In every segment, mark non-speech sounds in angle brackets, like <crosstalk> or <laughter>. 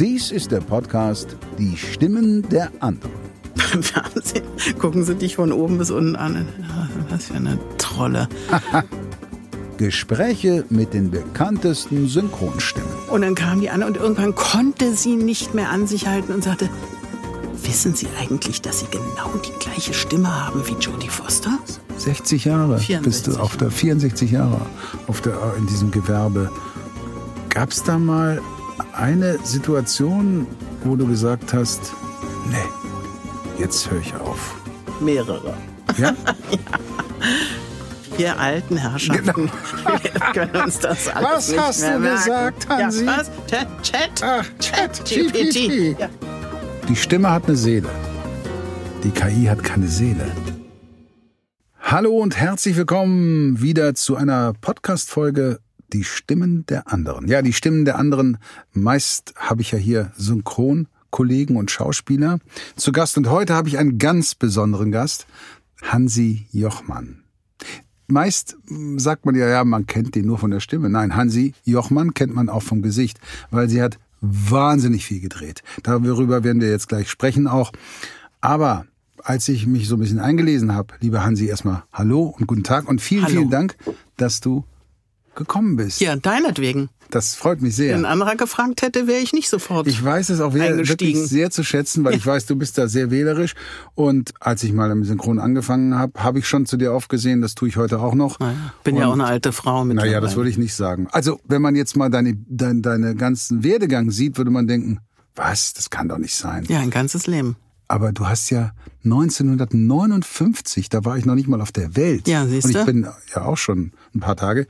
Dies ist der Podcast Die Stimmen der anderen. <laughs> Beim Fernsehen gucken sie dich von oben bis unten an. Was für eine Trolle. <laughs> Gespräche mit den bekanntesten Synchronstimmen. Und dann kam die an und irgendwann konnte sie nicht mehr an sich halten und sagte, wissen Sie eigentlich, dass Sie genau die gleiche Stimme haben wie Jodie Foster? 60 Jahre 64 bist du auf der 64 Jahre auf der in diesem Gewerbe. Gab es da mal eine Situation, wo du gesagt hast, nee, jetzt höre ich auf. Mehrere. Ja? <laughs> Wir alten Herrschaften wir können uns das <laughs> alles Was nicht hast mehr du merken. gesagt, Hansi? Ja, was? Chat, Chat, Ach, Chat. GPT. Ja. Die Stimme hat eine Seele. Die KI hat keine Seele. Hallo und herzlich willkommen wieder zu einer Podcast-Folge Die Stimmen der anderen. Ja, die Stimmen der anderen. Meist habe ich ja hier Synchronkollegen und Schauspieler zu Gast. Und heute habe ich einen ganz besonderen Gast, Hansi Jochmann. Meist mm, sagt man ja, ja, man kennt den nur von der Stimme. Nein, Hansi Jochmann kennt man auch vom Gesicht, weil sie hat wahnsinnig viel gedreht. Darüber werden wir jetzt gleich sprechen auch. Aber als ich mich so ein bisschen eingelesen habe, liebe Hansi, erstmal Hallo und guten Tag und vielen, Hallo. vielen Dank, dass du gekommen bist. ja, deinetwegen. Das freut mich sehr. Wenn ein anderer gefragt hätte, wäre ich nicht sofort. Ich weiß es auch sehr, wirklich sehr zu schätzen, weil ich weiß, du bist da sehr wählerisch. Und als ich mal im Synchron angefangen habe, habe ich schon zu dir aufgesehen. Das tue ich heute auch noch. naja, bin ja Und- auch eine alte Frau mit. Naja, das würde ich nicht sagen. Also, wenn man jetzt mal deine, deine, deine ganzen Werdegang sieht, würde man denken, was, das kann doch nicht sein. Ja, ein ganzes Leben. Aber du hast ja 1959, da war ich noch nicht mal auf der Welt. Ja, Und siehste. ich bin ja auch schon ein paar Tage.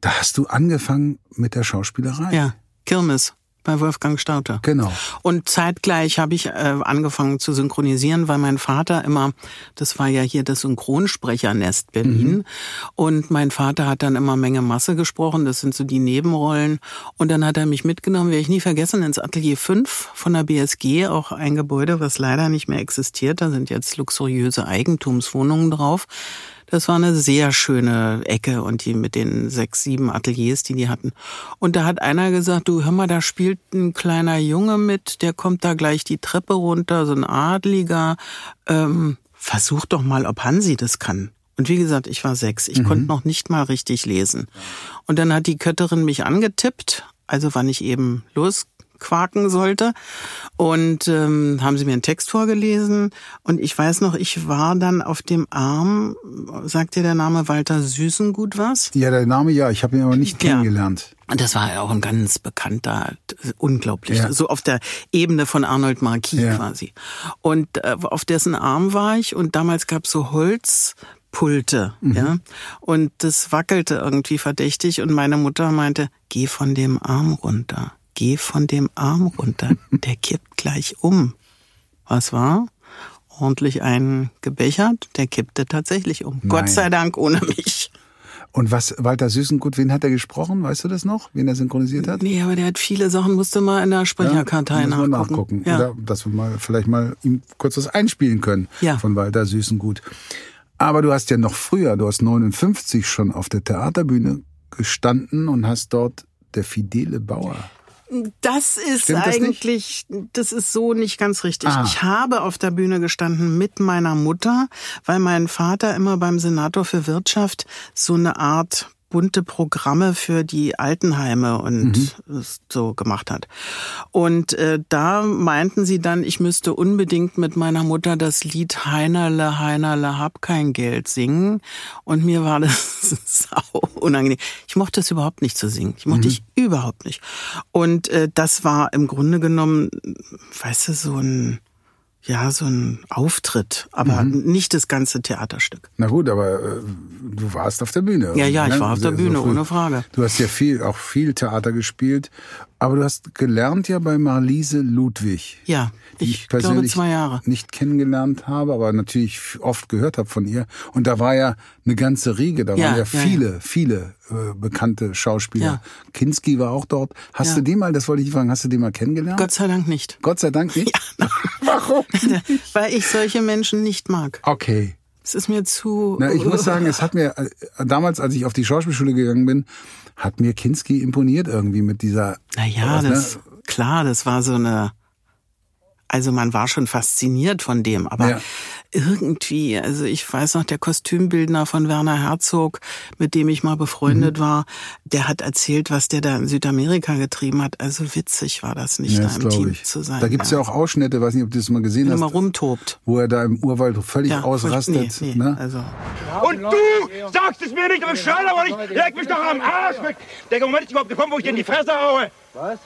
Da hast du angefangen mit der Schauspielerei. Ja, Kirmes bei Wolfgang Stauter. Genau. Und zeitgleich habe ich äh, angefangen zu synchronisieren, weil mein Vater immer, das war ja hier das Synchronsprechernest Berlin, und mein Vater hat dann immer Menge Masse gesprochen, das sind so die Nebenrollen. Und dann hat er mich mitgenommen, werde ich nie vergessen, ins Atelier 5 von der BSG, auch ein Gebäude, was leider nicht mehr existiert. Da sind jetzt luxuriöse Eigentumswohnungen drauf. Das war eine sehr schöne Ecke und die mit den sechs, sieben Ateliers, die die hatten. Und da hat einer gesagt, du hör mal, da spielt ein kleiner Junge mit, der kommt da gleich die Treppe runter, so ein Adliger. Ähm, versuch doch mal, ob Hansi das kann. Und wie gesagt, ich war sechs. Ich konnte noch nicht mal richtig lesen. Und dann hat die Kötterin mich angetippt, also wann ich eben losquaken sollte. Und ähm, haben sie mir einen Text vorgelesen. Und ich weiß noch, ich war dann auf dem Arm, sagt dir der Name Walter Süßengut was? Ja, der Name ja, ich habe ihn aber nicht kennengelernt. Und das war ja auch ein ganz bekannter, unglaublich, Ja. so auf der Ebene von Arnold Marquis Ja. quasi. Und äh, auf dessen Arm war ich und damals gab es so Holzpulte, Mhm. ja. Und das wackelte irgendwie verdächtig und meine Mutter meinte, geh von dem Arm runter, geh von dem Arm runter, <laughs> der kippt gleich um. Was war? Ordentlich einen gebechert, der kippte tatsächlich um. Gott sei Dank ohne mich. Und was, Walter Süßengut, wen hat er gesprochen? Weißt du das noch? Wen er synchronisiert hat? Nee, aber der hat viele Sachen, musste mal in der Sprecherkartei Ja, nachgucken. nachgucken. Ja. Oder dass wir mal vielleicht mal ihm kurz was einspielen können Ja. von Walter Süßengut. Aber du hast ja noch früher, du hast 59 schon auf der Theaterbühne gestanden und hast dort der Fidele Bauer. Das ist Stimmt das eigentlich, das ist so nicht ganz richtig. Ah. Ich habe auf der Bühne gestanden mit meiner Mutter, weil mein Vater immer beim Senator für Wirtschaft so eine Art bunte Programme für die Altenheime und so gemacht hat. Und äh, da meinten sie dann, ich müsste unbedingt mit meiner Mutter das Lied Heinerle, Heinerle, hab kein Geld singen. Und mir war <laughs> das sau unangenehm. Ich mochte es überhaupt nicht zu singen. Ich mochte ich überhaupt nicht. Und äh, das war im Grunde genommen, weißt du, so ein ja, so ein Auftritt, aber nicht das ganze Theaterstück. Na gut, aber äh, du warst auf der Bühne. Ja, ja, ich war auf der Bühne, so ohne Frage. Du hast ja viel, auch viel Theater gespielt, aber du hast gelernt ja bei Marlise Ludwig. Ja, die ich glaube zwei Jahre. nicht kennengelernt habe, aber natürlich oft gehört habe von ihr. Und da war ja eine ganze Riege, da Ja, waren ja ja, viele, viele äh, bekannte Schauspieler. Ja. Kinski war auch dort. Hast Ja. du den mal, das wollte ich fragen, hast du den mal kennengelernt? Gott sei Dank nicht. Gott sei Dank nicht. <laughs> Warum? <laughs> Weil ich solche Menschen nicht mag. Okay. Es ist mir zu. Na, ich muss <laughs> sagen, es hat mir äh, damals, als ich auf die Schauspielschule gegangen bin, hat mir Kinski imponiert irgendwie mit dieser Naja, was, ne? das klar, das war so eine also man war schon fasziniert von dem, aber ja. irgendwie, also ich weiß noch, der Kostümbildner von Werner Herzog, mit dem ich mal befreundet mhm. war, der hat erzählt, was der da in Südamerika getrieben hat. Also witzig war das nicht, ja, da im Team ich. zu sein. Da gibt's ja. ja auch Ausschnitte, weiß nicht, ob du das mal gesehen Wenn hast. mal rumtobt. Wo er da im Urwald völlig ausrastet. Nee, nee, ne? also. Und du sagst es mir nicht, aber ich schreie aber nicht, leg mich doch am Arsch weg. Der Moment ist überhaupt gekommen, wo ich dir in die Fresse haue. Was?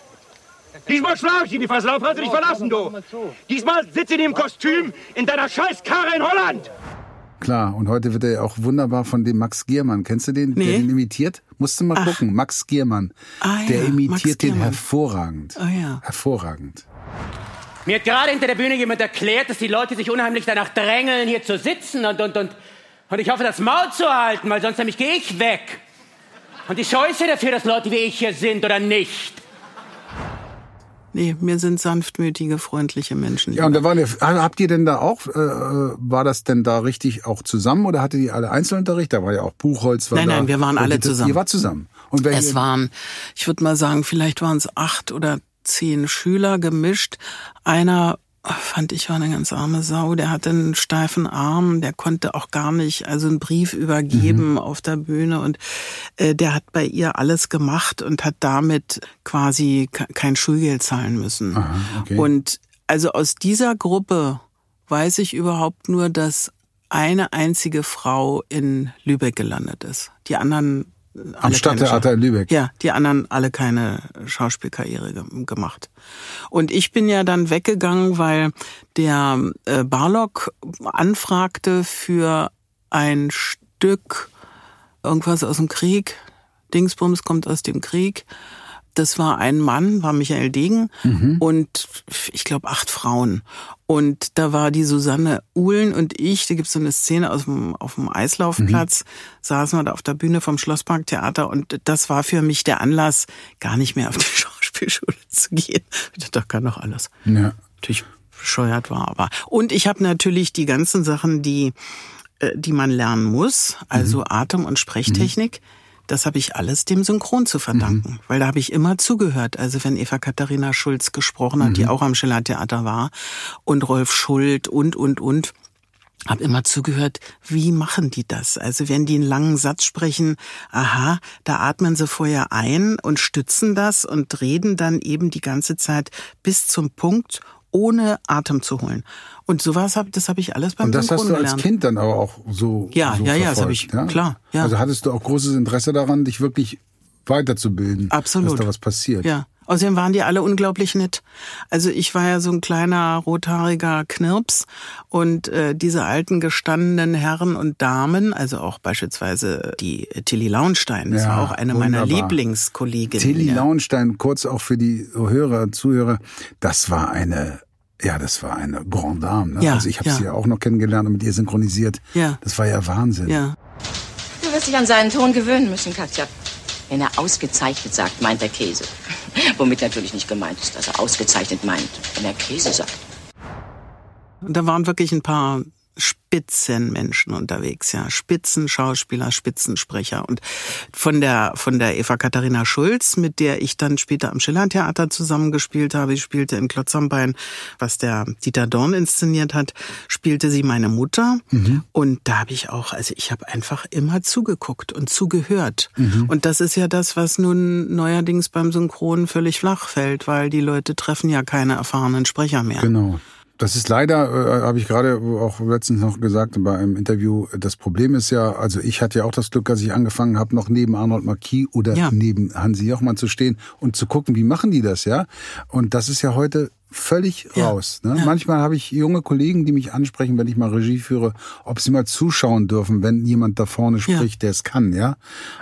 Diesmal schlage ich in die Fresse, darauf hast du dich verlassen, du. Diesmal sitze ich in dem Kostüm in deiner Scheißkarre in Holland. Klar, und heute wird er auch wunderbar von dem Max Giermann. Kennst du den, nee. der den imitiert? Musst du mal Ach. gucken. Max Giermann. Ah, ja. Der imitiert den hervorragend. Oh, ja. Hervorragend. Mir hat gerade hinter der Bühne jemand erklärt, dass die Leute sich unheimlich danach drängeln, hier zu sitzen und, und, und, und ich hoffe, das Maul zu halten, weil sonst nämlich gehe ich weg. Und ich scheue dafür, dass Leute wie ich hier sind oder nicht. Nee, mir sind sanftmütige, freundliche Menschen. Ja, und da waren ja, habt ihr denn da auch, äh, war das denn da richtig auch zusammen oder hattet ihr alle Einzelunterricht? Da war ja auch Buchholz. War nein, da. nein, wir waren alle das, zusammen. Ihr wart zusammen. Und es waren, ich würde mal sagen, vielleicht waren es acht oder zehn Schüler gemischt. Einer fand ich war eine ganz arme Sau. Der hatte einen steifen Arm, der konnte auch gar nicht, also einen Brief übergeben mhm. auf der Bühne und äh, der hat bei ihr alles gemacht und hat damit quasi kein Schulgeld zahlen müssen. Aha, okay. Und also aus dieser Gruppe weiß ich überhaupt nur, dass eine einzige Frau in Lübeck gelandet ist. Die anderen am Stadttheater in Lübeck. Ja, die anderen alle keine Schauspielkarriere gemacht. Und ich bin ja dann weggegangen, weil der äh, Barlock anfragte für ein Stück irgendwas aus dem Krieg. Dingsbums kommt aus dem Krieg. Das war ein Mann, war Michael Degen mhm. und ich glaube acht Frauen. Und da war die Susanne Uhlen und ich, da gibt's so eine Szene aus dem, auf dem Eislaufplatz, mhm. saßen wir da auf der Bühne vom Schlossparktheater und das war für mich der Anlass, gar nicht mehr auf die <laughs> Schauspielschule zu gehen. Ich dachte, das kann doch alles. Ja. Natürlich bescheuert war, aber. Und ich habe natürlich die ganzen Sachen, die, äh, die man lernen muss, also mhm. Atem- und Sprechtechnik. Mhm das habe ich alles dem Synchron zu verdanken, mhm. weil da habe ich immer zugehört. Also wenn Eva Katharina Schulz gesprochen hat, mhm. die auch am Schillertheater war, und Rolf Schult und, und, und, hab immer zugehört, wie machen die das? Also wenn die einen langen Satz sprechen, aha, da atmen sie vorher ein und stützen das und reden dann eben die ganze Zeit bis zum Punkt, ohne Atem zu holen. Und sowas hab, das habe ich alles beim Und das Synchron hast du als Kind dann aber auch so Ja, so ja, ja, das habe ich ja? klar. Ja. Also hattest du auch großes Interesse daran, dich wirklich weiterzubilden, Absolut. dass da was passiert. Ja. Außerdem waren die alle unglaublich nett. Also ich war ja so ein kleiner rothaariger Knirps und äh, diese alten gestandenen Herren und Damen, also auch beispielsweise die Tilly Launstein, das ja, war auch eine wunderbar. meiner Lieblingskolleginnen. Tilly ja. Launstein, kurz auch für die Hörer, Zuhörer, das war eine ja, das war eine Grande Dame. Ne? Ja, also ich habe ja. sie ja auch noch kennengelernt und mit ihr synchronisiert. Ja. Das war ja Wahnsinn. Ja. Du wirst dich an seinen Ton gewöhnen müssen, Katja. Wenn er ausgezeichnet sagt, meint er Käse. <laughs> Womit natürlich nicht gemeint ist, dass er ausgezeichnet meint, wenn er Käse sagt. Und da waren wirklich ein paar Spitzenmenschen unterwegs, ja. Spitzenschauspieler, Spitzensprecher. Und von der, von der Eva Katharina Schulz, mit der ich dann später am Schillertheater zusammengespielt habe, ich spielte in Klotz am Bein, was der Dieter Dorn inszeniert hat, spielte sie meine Mutter. Mhm. Und da habe ich auch, also ich habe einfach immer zugeguckt und zugehört. Mhm. Und das ist ja das, was nun neuerdings beim Synchron völlig flach fällt, weil die Leute treffen ja keine erfahrenen Sprecher mehr. Genau. Das ist leider, äh, habe ich gerade auch letztens noch gesagt bei einem Interview, das Problem ist ja, also ich hatte ja auch das Glück, dass ich angefangen habe, noch neben Arnold Marquis oder ja. neben Hansi Jochmann zu stehen und zu gucken, wie machen die das, ja? Und das ist ja heute völlig ja. raus. Ne? Ja. Manchmal habe ich junge Kollegen, die mich ansprechen, wenn ich mal Regie führe, ob sie mal zuschauen dürfen, wenn jemand da vorne spricht, der es kann, ja.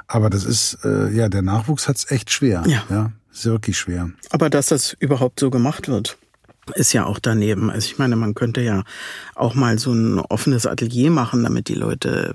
Aber das ist, äh, ja, der Nachwuchs hat's echt schwer. Ja. ja. Ist wirklich schwer. Aber dass das überhaupt so gemacht wird ist ja auch daneben. Also ich meine, man könnte ja auch mal so ein offenes Atelier machen, damit die Leute,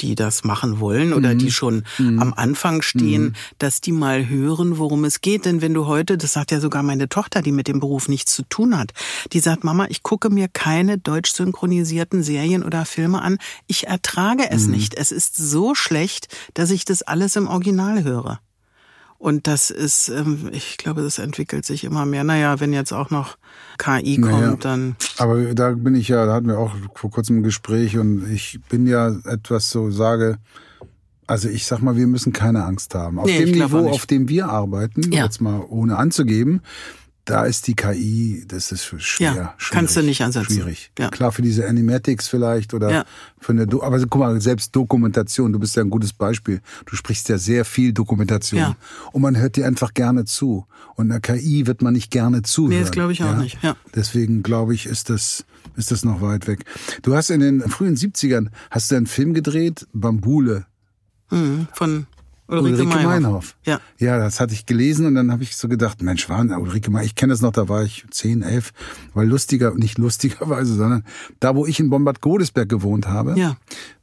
die das machen wollen oder mhm. die schon mhm. am Anfang stehen, mhm. dass die mal hören, worum es geht. Denn wenn du heute, das sagt ja sogar meine Tochter, die mit dem Beruf nichts zu tun hat, die sagt, Mama, ich gucke mir keine deutsch synchronisierten Serien oder Filme an. Ich ertrage es mhm. nicht. Es ist so schlecht, dass ich das alles im Original höre. Und das ist, ähm, ich glaube, das entwickelt sich immer mehr. Naja, wenn jetzt auch noch KI kommt, Naja. dann Aber da bin ich ja, da hatten wir auch vor kurzem ein Gespräch und ich bin ja etwas so sage, also ich sag mal, wir müssen keine Angst haben. Auf Nee, dem Niveau, auf dem wir arbeiten, Ja. jetzt mal ohne anzugeben, da ist die KI, das ist schwer. Ja, schwierig, kannst du nicht ansetzen. Schwierig. Ja. Klar für diese Animatics vielleicht oder Ja. für eine, Do aber guck mal, selbst Dokumentation, du bist ja ein gutes Beispiel. Du sprichst ja sehr viel Dokumentation Ja. und man hört dir einfach gerne zu. Und einer KI wird man nicht gerne zuhören. Nee, das glaube ich auch nicht, ja. Deswegen glaube ich, ist das, ist das noch weit weg. Du hast in den frühen 70ern, hast du einen Film gedreht, Bambule, mhm, von Ulrike, Ulrike, Meinhof. Ja. Ja, das hatte ich gelesen und dann habe ich so gedacht, Mensch, war Ulrike Meinhof, ich kenne das noch, da war ich 10, 11, weil lustiger, nicht lustigerweise, <laughs> sondern da, wo ich in Bombard-Godesberg gewohnt habe, Ja.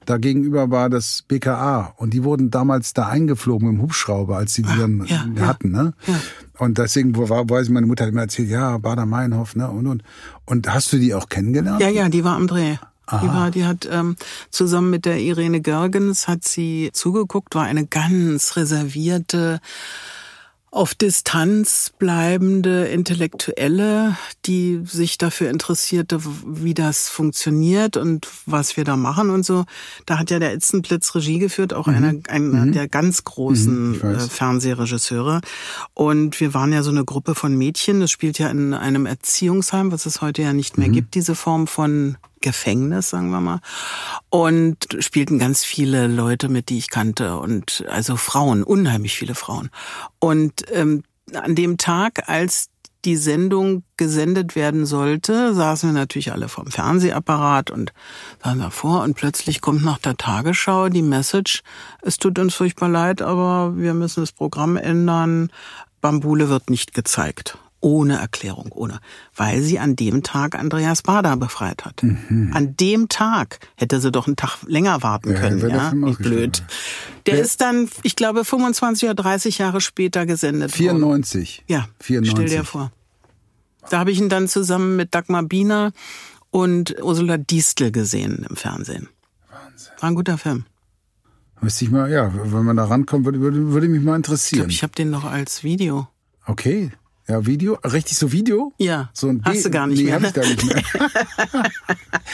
da gegenüber war das BKA und die wurden damals da eingeflogen mit dem Hubschrauber, als sie die dann Ah, ja, ja. hatten, ne? Ja. Und deswegen war, weiß ich, meine Mutter hat immer erzählt, ja, Bader Meinhof, ne, und, und. Und hast du die auch kennengelernt? Ja, ja, die war am Dreh. Die war, die hat ähm, zusammen mit der Irene Görgens hat sie zugeguckt, war eine ganz reservierte, auf Distanz bleibende Intellektuelle, die sich dafür interessierte, wie das funktioniert und was wir da machen und so. Da hat ja der Itzenblitz Regie geführt, auch einer, einer der ganz großen Mhm, äh, Fernsehregisseure. Und wir waren ja so eine Gruppe von Mädchen. Das spielt ja in einem Erziehungsheim, was es heute ja nicht Mhm. mehr gibt, diese Form von Gefängnis, sagen wir mal. Und spielten ganz viele Leute mit, die ich kannte. Und also Frauen, unheimlich viele Frauen. Und ähm, an dem Tag, als die Sendung gesendet werden sollte, saßen wir natürlich alle vorm Fernsehapparat und saßen davor und plötzlich kommt nach der Tagesschau die Message, es tut uns furchtbar leid, aber wir müssen das Programm ändern, Bambule wird nicht gezeigt. Ohne Erklärung, ohne. Weil sie an dem Tag Andreas Bader befreit hat. An dem Tag hätte sie doch einen Tag länger warten Mhm. Ja, können. Ja, ausgestrahlt. blöd. Der ist dann, ich glaube, 25 oder 30 Jahre später gesendet worden. 94. Ja, 94. stell dir vor. Da habe ich ihn dann zusammen mit Dagmar Biener und Ursula Distel gesehen im Fernsehen. Wahnsinn. War ein guter Film. Müsste ich mal, ja, wenn man da rankommt, würde, würde, würde mich mal Ich interessieren. glaube, ich habe den noch als Video. Okay. Ja, Video? Richtig so Video? Ja, So ein hast B- du gar nicht nee, mehr, hab ich ne? gar nicht mehr. <laughs>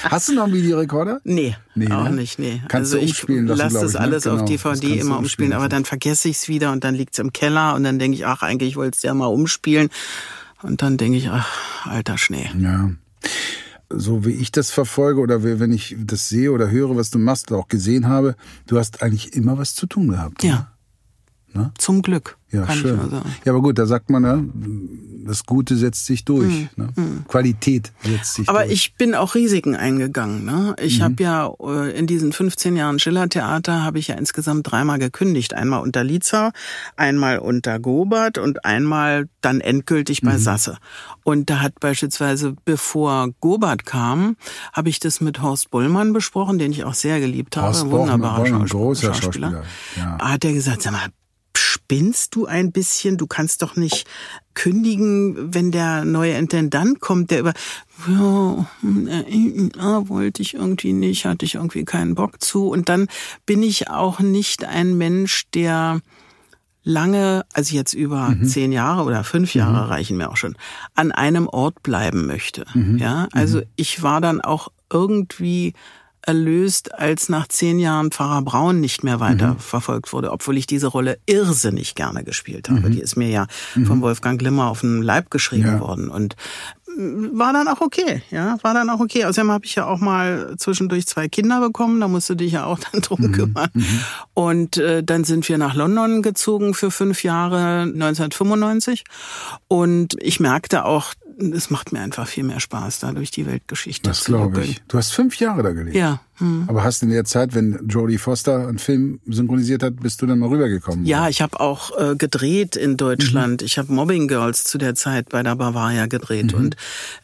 Hast du noch einen Videorekorder? Nee, Nee, auch ne? nicht, nee. Kannst also du umspielen lassen, lasse glaub das ich, ne? alles auf Genau, das DVD immer umspielen umspielen, aber lassen. dann vergesse ich es wieder und dann liegt's im Keller und dann denke ich, ach, eigentlich wollte es ja mal umspielen. Und dann denke ich, ach, alter Schnee. Ja. So wie ich das verfolge oder wenn ich das sehe oder höre, was du machst oder auch gesehen habe, du hast eigentlich immer was zu tun gehabt. Ja. Ne? Zum Glück, Ja, kann schön. ich mal sagen. Ja, aber gut, da sagt man, ne, das Gute setzt sich durch. Ne? Qualität setzt sich Aber durch. ich bin auch Risiken eingegangen. Ne? Ich Mhm. habe ja äh, in diesen 15 Jahren Schillertheater habe ich ja insgesamt dreimal gekündigt. Einmal unter Liza, einmal unter Gobert und einmal dann endgültig Mhm. bei Sasse. Und da hat beispielsweise, bevor Gobert kam, habe ich das mit Horst Bullmann besprochen, den ich auch sehr geliebt habe. Horst wunderbarer Bullmann, Schauspiel- großer Schauspieler, ja. Hat er gesagt, sag mal, spinnst du ein bisschen? Du kannst doch nicht kündigen, wenn der neue Intendant kommt, der über, ja, äh, ah, wollte ich irgendwie nicht, hatte ich irgendwie keinen Bock zu. Und dann bin ich auch nicht ein Mensch, der lange, also jetzt über Mhm. zehn Jahre oder fünf Jahre reichen mir auch schon, an einem Ort bleiben möchte. Mhm. Ja, also ich war dann auch irgendwie erlöst, als nach zehn Jahren Pfarrer Braun nicht mehr weiter Mhm. verfolgt wurde, obwohl ich diese Rolle irrsinnig gerne gespielt Mhm. habe. Die ist mir ja von Wolfgang Glimmer auf den Leib geschrieben Ja. worden und war dann auch okay, ja, war dann auch okay. Außerdem habe ich ja auch mal zwischendurch zwei Kinder bekommen, da musst du dich ja auch dann <laughs> drum kümmern. Und äh, dann sind wir nach London gezogen für fünf Jahre 1995 und ich merkte auch, es macht mir einfach viel mehr Spaß, da durch die Weltgeschichte das zu glaube ruckeln. ich. Du hast fünf Jahre da gelebt. Ja. Hm. Aber hast in der Zeit, wenn Jodie Foster einen Film synchronisiert hat, bist du dann mal rübergekommen? Ja, ich habe auch äh, gedreht in Deutschland. Mhm. Ich habe Mobbing Girls zu der Zeit bei der Bavaria gedreht. Mhm. Und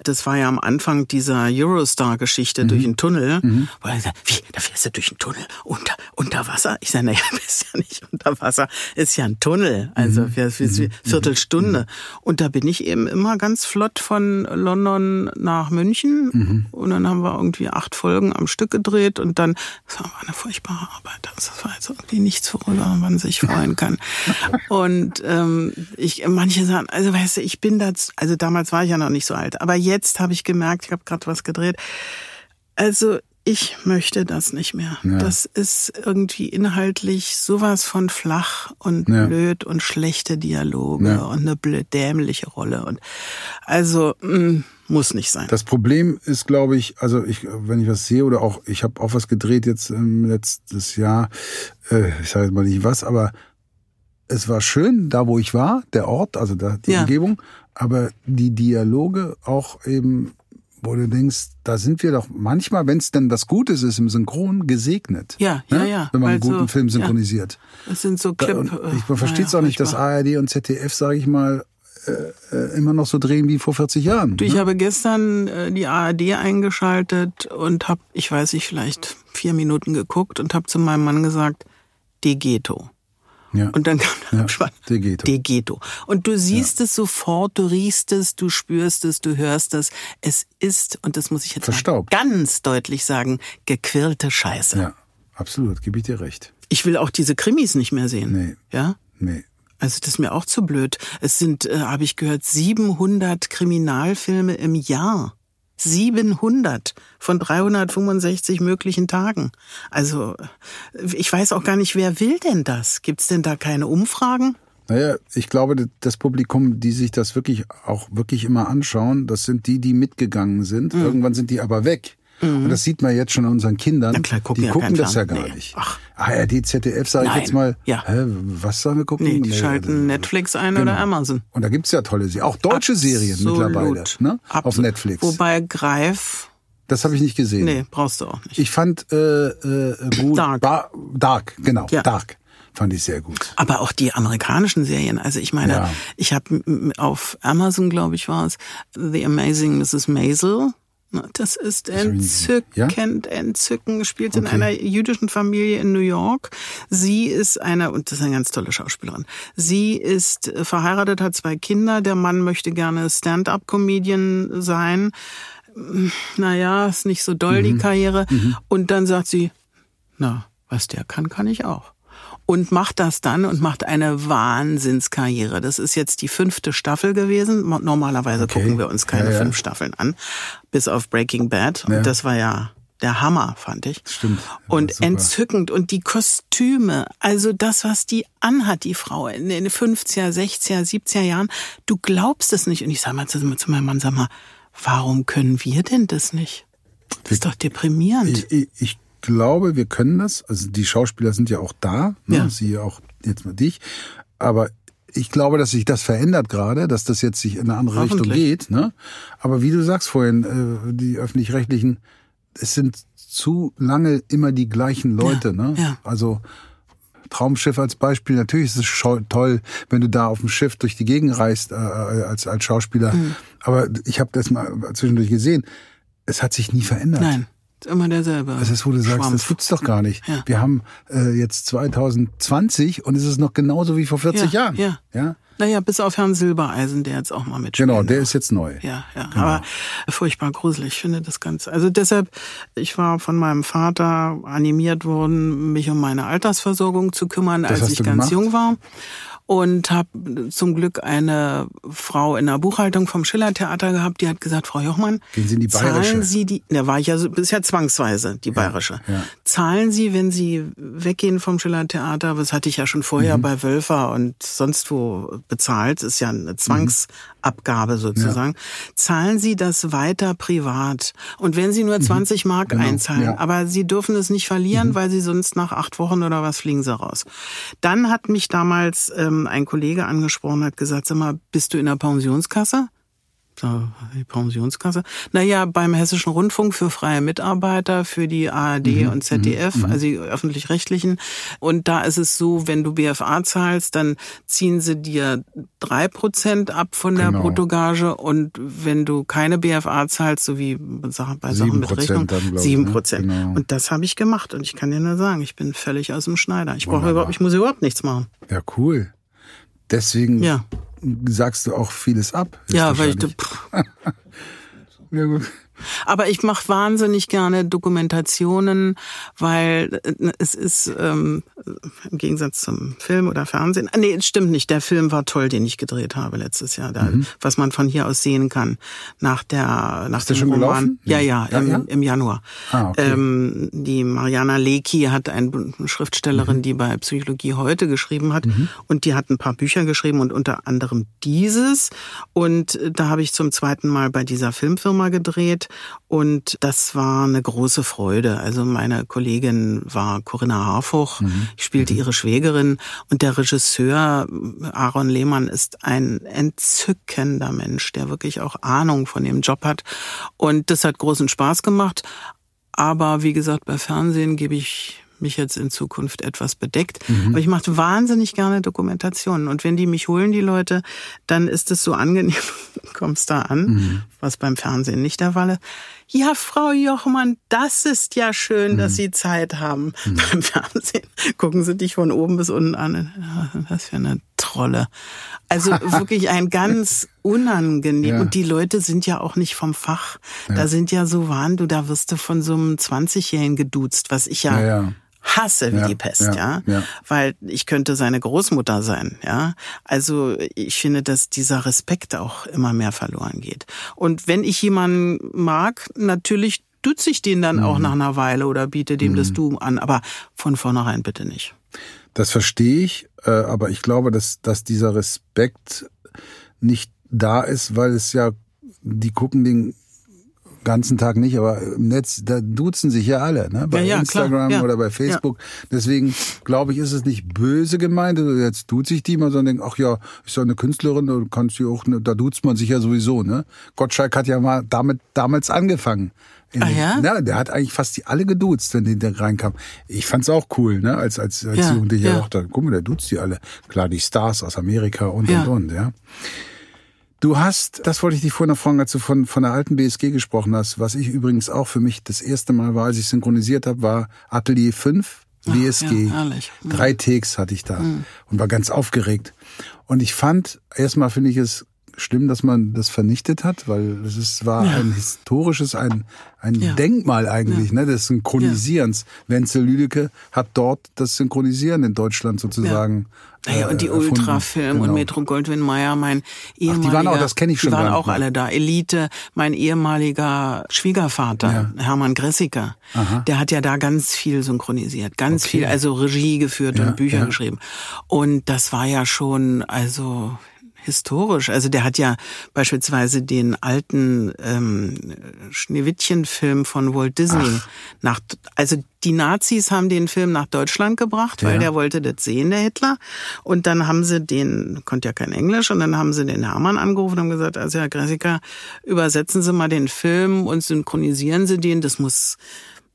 das war ja am Anfang dieser Eurostar-Geschichte Mhm. durch den Tunnel. Wo er gesagt wie, da fährst du durch den Tunnel unter, unter Wasser? Ich sage, naja, <laughs> das ist ja nicht unter Wasser, ist ja ein Tunnel. Also Mhm. für, für, für Viertelstunde. Und da bin ich eben immer ganz flott von London nach München. Mhm. Und dann haben wir irgendwie acht Folgen am Stück gedreht. Gedreht und dann, das war eine furchtbare Arbeit. Das war jetzt irgendwie nichts, worüber man sich freuen kann. <laughs> und ähm, ich, manche sagen, also weißt du, ich bin da, also damals war ich ja noch nicht so alt, aber jetzt habe ich gemerkt, ich habe gerade was gedreht. Also ich möchte das nicht mehr. Ja. Das ist irgendwie inhaltlich sowas von flach und ja. blöd und schlechte Dialoge ja. und eine blöd dämliche Rolle und also mh, mm, muss nicht sein. Das Problem ist, glaube ich, also ich, wenn ich was sehe oder auch, ich habe auch was gedreht jetzt im letztes Jahr, äh, ich sage jetzt mal nicht was, aber es war schön, da wo ich war, der Ort, also da, die Umgebung, aber die Dialoge auch eben wo du denkst, da sind wir doch manchmal, wenn es denn was Gutes ist im Synchron, gesegnet. Ja, ne? ja, ja. Wenn man einen guten so, Film synchronisiert. Ja. Es sind so Clip. Da, ich man versteht es ja, auch nicht, dass ARD und ZDF, sage ich mal, äh, äh, immer noch so drehen wie vor 40 Jahren. Du, ich ne? habe gestern äh, die ARD eingeschaltet und habe, ich weiß nicht, vielleicht vier Minuten geguckt und habe zu meinem Mann gesagt, De Ghetto. Ja. Und dann kam der Abspann. Ja, Degeto. Degeto. Und du siehst ja. es sofort, du riechst es, du spürst es, du hörst es. Es ist, und das muss ich jetzt Verstaubt. ganz deutlich sagen, gequirlte Scheiße. Ja, absolut, gebe ich dir recht. Ich will auch diese Krimis nicht mehr sehen. Nee. Ja? Nee. Also das ist mir auch zu blöd. Es sind, äh, habe ich gehört, 700 Kriminalfilme im Jahr. 700 von 365 möglichen Tagen. Also ich weiß auch gar nicht, wer will denn das? Gibt's denn da keine Umfragen? Naja, ich glaube, das Publikum, die sich das wirklich auch wirklich immer anschauen, das sind die, die mitgegangen sind. Mhm. Irgendwann sind die aber weg. Mhm. Und das sieht man jetzt schon an unseren Kindern. Klar, gucken die ja gucken das ja gar nee. nicht. Ach. ARD, ZDF, sage ich jetzt mal. Ja. Hä, was sollen wir gucken? Nee, die nee, schalten also, Netflix ein genau. oder Amazon. Und da gibt's ja tolle Serien. Auch deutsche Absolut. Serien mittlerweile. Ne? Auf Netflix. Wobei Greif das habe ich nicht gesehen. Nee, brauchst du auch nicht. Ich fand äh, äh, gut. Dark. Ba Dark, genau. Ja. Dark. Fand ich sehr gut. Aber auch die amerikanischen Serien. Also ich meine, ja. ich habe auf Amazon, glaube ich, war es The Amazing Mrs. Maisel das ist entzückend, ja? entzückend. Spielt okay. in einer jüdischen Familie in New York. Sie ist eine, und das ist eine ganz tolle Schauspielerin. Sie ist verheiratet, hat zwei Kinder. Der Mann möchte gerne Stand-up-Comedian sein. Naja, ist nicht so doll, mhm. die Karriere. Mhm. Und dann sagt sie, na, was der kann, kann ich auch und macht das dann und macht eine Wahnsinnskarriere. Das ist jetzt die fünfte Staffel gewesen. Normalerweise okay. gucken wir uns keine ja, ja. fünf Staffeln an, bis auf Breaking Bad. Und ja. das war ja der Hammer, fand ich. Stimmt. Und entzückend. Und die Kostüme, also das, was die anhat, die Frau, in den 50er, 60er, 70er Jahren, du glaubst es nicht. Und ich sag mal zu, zu meinem Mann, sag mal, warum können wir denn das nicht? Das ist doch deprimierend. Ich, ich, ich glaube, wir können das. Also die Schauspieler sind ja auch da, ne? ja. sie auch jetzt mal dich. Aber ich glaube, dass sich das verändert gerade, dass das jetzt sich in eine andere Richtung geht. Ne? Aber wie du sagst vorhin, äh, die öffentlich-rechtlichen, es sind zu lange immer die gleichen Leute. Ja, ne? Ja. Also Traumschiff als Beispiel. Natürlich ist es toll, wenn du da auf dem Schiff durch die Gegend reist äh, als als Schauspieler. Mhm. Aber ich habe das mal zwischendurch gesehen. Es hat sich nie verändert. Nein. Immer derselbe. Das ist, wo du sagst, das gibt's doch gar nicht. Ja. Wir haben äh, jetzt 2020 und es ist noch genauso wie vor 40 ja, Jahren. Ja. ja. Naja, bis auf Herrn Silbereisen, der jetzt auch mal mitspielt. Genau, der ist jetzt neu. Ja, ja. Genau. Aber furchtbar gruselig, ich finde das Ganze. Also deshalb, ich war von meinem Vater animiert worden, mich um meine Altersversorgung zu kümmern, das als ich ganz gemacht? jung war und habe zum Glück eine Frau in der Buchhaltung vom Schillertheater gehabt, die hat gesagt, Frau Jochmann, Gehen Sie in die Bayerische? zahlen Sie die, da war ich ja bisher zwangsweise, die Bayerische. Ja, ja. Zahlen Sie, wenn Sie weggehen vom Schillertheater, das hatte ich ja schon vorher mhm. bei Wölfer und sonst wo bezahlt, ist ja eine Zwangsabgabe sozusagen, ja. zahlen Sie das weiter privat. Und wenn Sie nur 20 mhm. Mark genau. einzahlen, aber Sie dürfen es nicht verlieren, mhm. weil Sie sonst nach acht Wochen oder was fliegen Sie raus. Dann hat mich damals ähm, ein Kollege angesprochen, hat gesagt, sag mal, bist du in der Pensionskasse? Die Pensionskasse. Naja, beim Hessischen Rundfunk für freie Mitarbeiter, für die ARD mhm, und ZDF, mhm, mhm. also die öffentlich-rechtlichen. Und da ist es so, wenn du BFA zahlst, dann ziehen sie dir drei Prozent ab von der genau. Bruttogage und wenn du keine BFA zahlst, so wie bei Sachen mit Rechnung, sieben? Prozent. Ne? Genau. Und das habe ich gemacht und ich kann dir nur sagen, ich bin völlig aus dem Schneider. Ich brauche überhaupt, ich muss überhaupt nichts machen. Ja, cool. Deswegen ja sagst du auch vieles ab. Ja, weil ich. <laughs> ja, gut. Aber ich mache wahnsinnig gerne Dokumentationen, weil äh, es ist ähm, im Gegensatz zum Film oder Fernsehen. Nee, es stimmt nicht. Der Film war toll, den ich gedreht habe letztes Jahr. Da, mhm. Was man von hier aus sehen kann nach der nach ist dem schon Roman. Gelaufen? Ja, ja, ja, im, ja? im Januar. Ah, okay. ähm, die Mariana Lecki hat eine Schriftstellerin, mhm. die bei Psychologie heute geschrieben hat, mhm. und die hat ein paar Bücher geschrieben und unter anderem dieses. Und da habe ich zum zweiten Mal bei dieser Filmfirma gedreht und das war eine große Freude. Also meine Kollegin war Corinna Harfuch, mhm. ich spielte mhm. ihre Schwägerin und der Regisseur Aaron Lehmann ist ein entzückender Mensch, der wirklich auch Ahnung von dem Job hat und das hat großen Spaß gemacht. Aber wie gesagt, bei Fernsehen gebe ich mich jetzt in Zukunft etwas bedeckt. Mhm. Aber ich mache wahnsinnig gerne Dokumentationen. Und wenn die mich holen, die Leute, dann ist es so angenehm, <laughs> kommst da an, mhm. was beim Fernsehen nicht der Fall ist. Ja, Frau Jochmann, das ist ja schön, mhm. dass Sie Zeit haben. Mhm. <laughs> Beim Fernsehen gucken Sie dich von oben bis unten an. Was für eine Trolle. Also <laughs> wirklich ein ganz unangenehm. Ja. Und die Leute sind ja auch nicht vom Fach. Ja. Da sind ja so Wahn, du, da wirst du von so einem 20-Jährigen geduzt, was ich ja, ja hasse wie ja, die Pest, ja, ja, ja, weil ich könnte seine Großmutter sein, ja. Also ich finde, dass dieser Respekt auch immer mehr verloren geht. Und wenn ich jemanden mag, natürlich duze ich den dann mhm. auch nach einer Weile oder biete dem mhm. das Du an, aber von vornherein bitte nicht. Das verstehe ich, äh, aber ich glaube, dass, dass dieser Respekt nicht da ist, weil es ja, die gucken den ganzen Tag nicht, aber im Netz, da duzen sich ja alle, ne? Bei ja, ja, Instagram ja. oder bei Facebook. Deswegen glaube ich, ist es nicht böse gemeint, also jetzt duzt sich die mal, sondern denkt, ach ja, ist ja eine Künstlerin, da kannst du auch, da duzt man sich ja sowieso, ne? Gottschalk hat ja mal damit damals angefangen. In ah, ja? ja? Der hat eigentlich fast die alle geduzt, wenn die da reinkam. Ich fand's auch cool, ne? Als, als, als ja, Jugendlicher ja. auch da, guck mal, der duzt die alle. Klar, die Stars aus Amerika und, und, und, ja. Du hast, das wollte ich dich vorhin noch fragen, als du von, von der alten BSG gesprochen hast, was ich übrigens auch für mich das erste Mal war, als ich synchronisiert habe, war Atelier 5, BSG. Ja, herrlich. Drei Takes hatte ich da mhm. und war ganz aufgeregt. Und ich fand, erstmal finde ich es schlimm, dass man das vernichtet hat, weil es ist, war ja. ein historisches, ein, ein ja. Denkmal eigentlich, ja. ne, des Synchronisierens. Wenzel Lüdecke hat dort das Synchronisieren in Deutschland sozusagen. Naja, und die äh, Ultrafilm genau. und Metro Goldwyn Mayer, mein ehemaliger. Ach, die waren auch, das kenne ich schon. Die waren auch alle da. Elite, mein ehemaliger Schwiegervater, Hermann Gressiker, Aha. der hat ja da ganz viel synchronisiert, ganz okay. viel, also Regie geführt und Bücher geschrieben. Und das war ja schon, also historisch. Also der hat ja beispielsweise den alten ähm, Schneewittchen-Film von Walt Disney Ach. nach, also die Nazis haben den Film nach Deutschland gebracht, weil ja. der wollte das sehen, der Hitler. Und dann haben sie den, konnte ja kein Englisch, und dann haben sie den Hermann angerufen und haben gesagt, also Herr Gressiker, übersetzen Sie mal den Film und synchronisieren Sie den. Das muss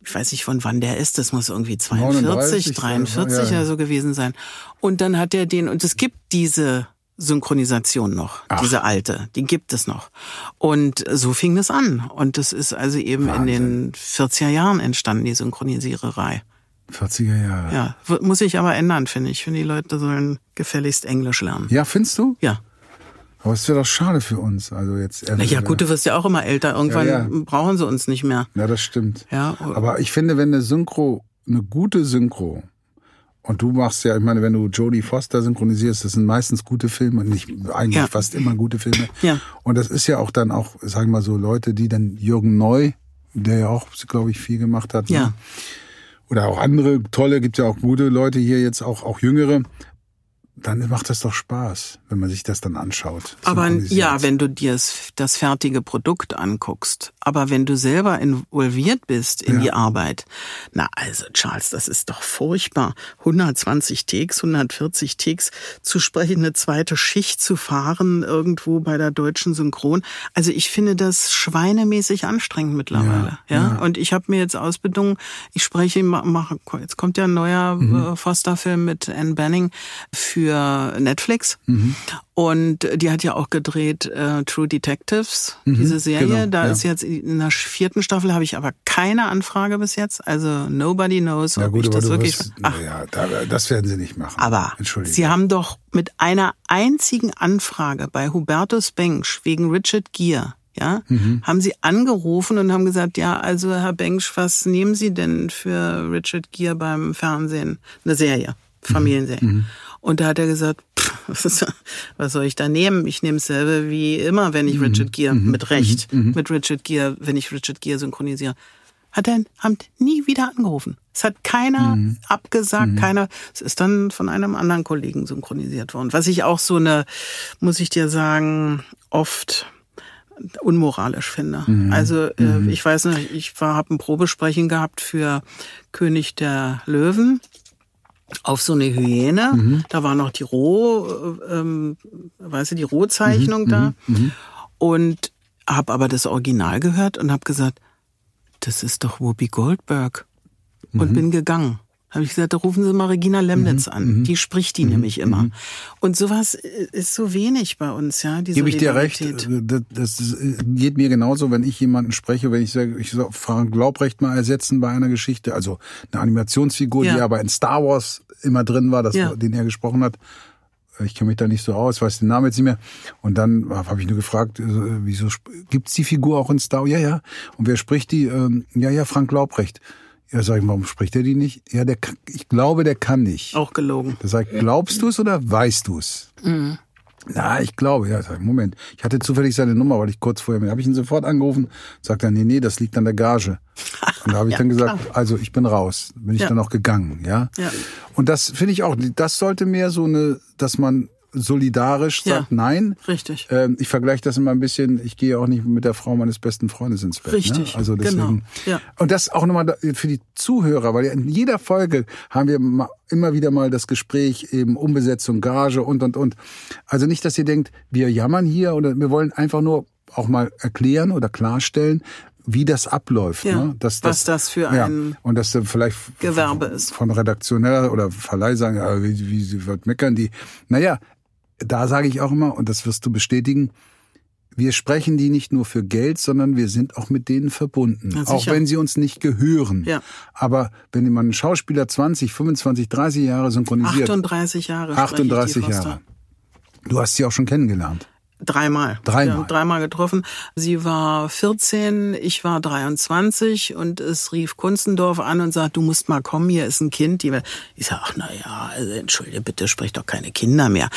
ich weiß nicht von wann der ist, das muss irgendwie 42, 39, 43 ja, ja. oder so gewesen sein. Und dann hat er den, und es gibt diese Synchronisation noch, Ach. diese alte, die gibt es noch. Und so fing es an. Und das ist also eben Wahnsinn. in den 40er Jahren entstanden, die Synchronisiererei. 40er Jahre. Ja, muss sich aber ändern, finde ich. Ich finde, die Leute sollen gefälligst Englisch lernen. Ja, findest du? Ja. Aber es wäre doch schade für uns. Also jetzt Na ja, gut, du wirst ja auch immer älter. Irgendwann ja, ja. brauchen sie uns nicht mehr. Ja, das stimmt. Ja. Aber ich finde, wenn eine Synchro, eine gute Synchro, und du machst ja, ich meine, wenn du Jodie Foster synchronisierst, das sind meistens gute Filme, nicht eigentlich ja. fast immer gute Filme. Ja. Und das ist ja auch dann auch, sagen wir mal so, Leute, die dann Jürgen Neu, der ja auch, glaube ich, viel gemacht hat. Ne? Ja. Ne? Oder auch andere tolle, gibt ja auch gute Leute hier jetzt, auch, auch jüngere dann macht das doch Spaß, wenn man sich das dann anschaut. Aber ja, wenn du dir das fertige Produkt anguckst, aber wenn du selber involviert bist in ja. die Arbeit, na also Charles, das ist doch furchtbar. 120 Takes, 140 Takes zu sprechen, eine zweite Schicht zu fahren irgendwo bei der deutschen Synchron. Also ich finde das schweinemäßig anstrengend mittlerweile. Ja, ja? ja. und ich habe mir jetzt ausbedungen, ich spreche, mache, jetzt kommt ja ein neuer mhm. Äh, Foster-Film mit Anne Banning für für Netflix. Mhm. Und die hat ja auch gedreht äh, True Detectives, mhm, diese Serie. Genau, da ja. ist jetzt in der vierten Staffel habe ich aber keine Anfrage bis jetzt. Also nobody knows, ob gut, ich das wirklich. Wirst, ach, ja, das werden sie nicht machen. Aber sie haben doch mit einer einzigen Anfrage bei Hubertus Bengsch wegen Richard Gere ja, haben sie angerufen und haben gesagt, ja, also Herr Bengsch, was nehmen Sie denn für Richard Gere beim Fernsehen? Eine Serie, Familienserie. Und da hat er gesagt, pff, was, soll ich da nehmen? Ich nehme dasselbe wie immer, wenn ich Richard Gere mit Recht, mit Richard Gere, wenn ich Richard Gere synchronisiere. Hat er haben nie wieder angerufen. Es hat keiner abgesagt, keiner. Es ist dann von einem anderen Kollegen synchronisiert worden. Was ich auch so eine, muss ich dir sagen, oft unmoralisch finde. Also äh, ich weiß nicht, ich habe ein Probesprechen gehabt für König der Löwen auf so eine Hyäne. Da war noch die Roh, äh, ähm, weißt du, die Rohzeichnung da. Und habe aber das Original gehört und habe gesagt, das ist doch Whoopi Goldberg. Und bin gegangen. Habe ich gesagt, da rufen Sie mal Regina Lemnitz an. Die spricht die nämlich immer. Und sowas ist so wenig bei uns, ja. Die Gebe ich dir recht. Solidarität. Das, das geht mir genauso, wenn ich jemanden spreche, wenn ich sage, ich soll Frank Laubrecht mal ersetzen bei einer Geschichte, also eine Animationsfigur, Ja. die aber in Star Wars immer drin war, das, Ja. den er gesprochen hat. Ich kenne mich da nicht so aus, weiß den Namen jetzt nicht mehr. Und dann habe ich nur gefragt, äh, wieso gibt's die Figur auch in Star Wars? Ja, ja. Und wer spricht die? Ähm, ja, ja, Frank Laubrecht. Ja, sag ich, warum spricht er die nicht? Ja, der, kann- ich glaube, der kann nicht. Auch gelogen. Da sag ich, glaubst du es oder weißt du es? Na, ich glaube, ja, sag ich, Moment. Ich hatte zufällig seine Nummer, weil ich kurz vorher mit, habe ich ihn sofort angerufen, sagt er, nee, nee, das liegt an der Gage. Und da habe <laughs> ich Ja, dann gesagt, klar. also ich bin raus. Bin ich Ja. dann auch gegangen, ja. Ja. Und das finde ich auch, das sollte mehr so eine, dass man solidarisch Ja. sagt, nein. Richtig. Ähm, ich vergleiche das immer ein bisschen, ich gehe auch nicht mit der Frau meines besten Freundes ins Bett. Richtig, Ne? Also deswegen. genau, ja. Und das auch nochmal für die Zuhörer, weil ja in jeder Folge haben wir immer wieder mal das Gespräch eben Umbesetzung, Gage und, und, und. Also nicht, dass ihr denkt, wir jammern hier oder wir wollen einfach nur auch mal erklären oder klarstellen, wie das abläuft. Ja, ne? dass, was das für ja, ein und dass vielleicht Gewerbe ist. von redaktioneller oder Verleih sagen, ja, wie, wie sie wird meckern die. Naja, da sage ich auch immer, und das wirst du bestätigen, wir sprechen die nicht nur für Geld, sondern wir sind auch mit denen verbunden. Na, auch wenn sie uns nicht gehören. Ja. Aber wenn man einen Schauspieler 20, 25, 30 Jahre synchronisiert, 38 Jahre. spreche ich die 38 Foster. Jahre. Du hast sie auch schon kennengelernt. Dreimal. Dreimal. Haben dreimal getroffen. Sie war 14, ich war 23 und es rief Kunstendorf an und sagt, du musst mal kommen, hier ist ein Kind. Die, ich sag, ach na ja, also entschuldige bitte, sprich doch keine Kinder mehr.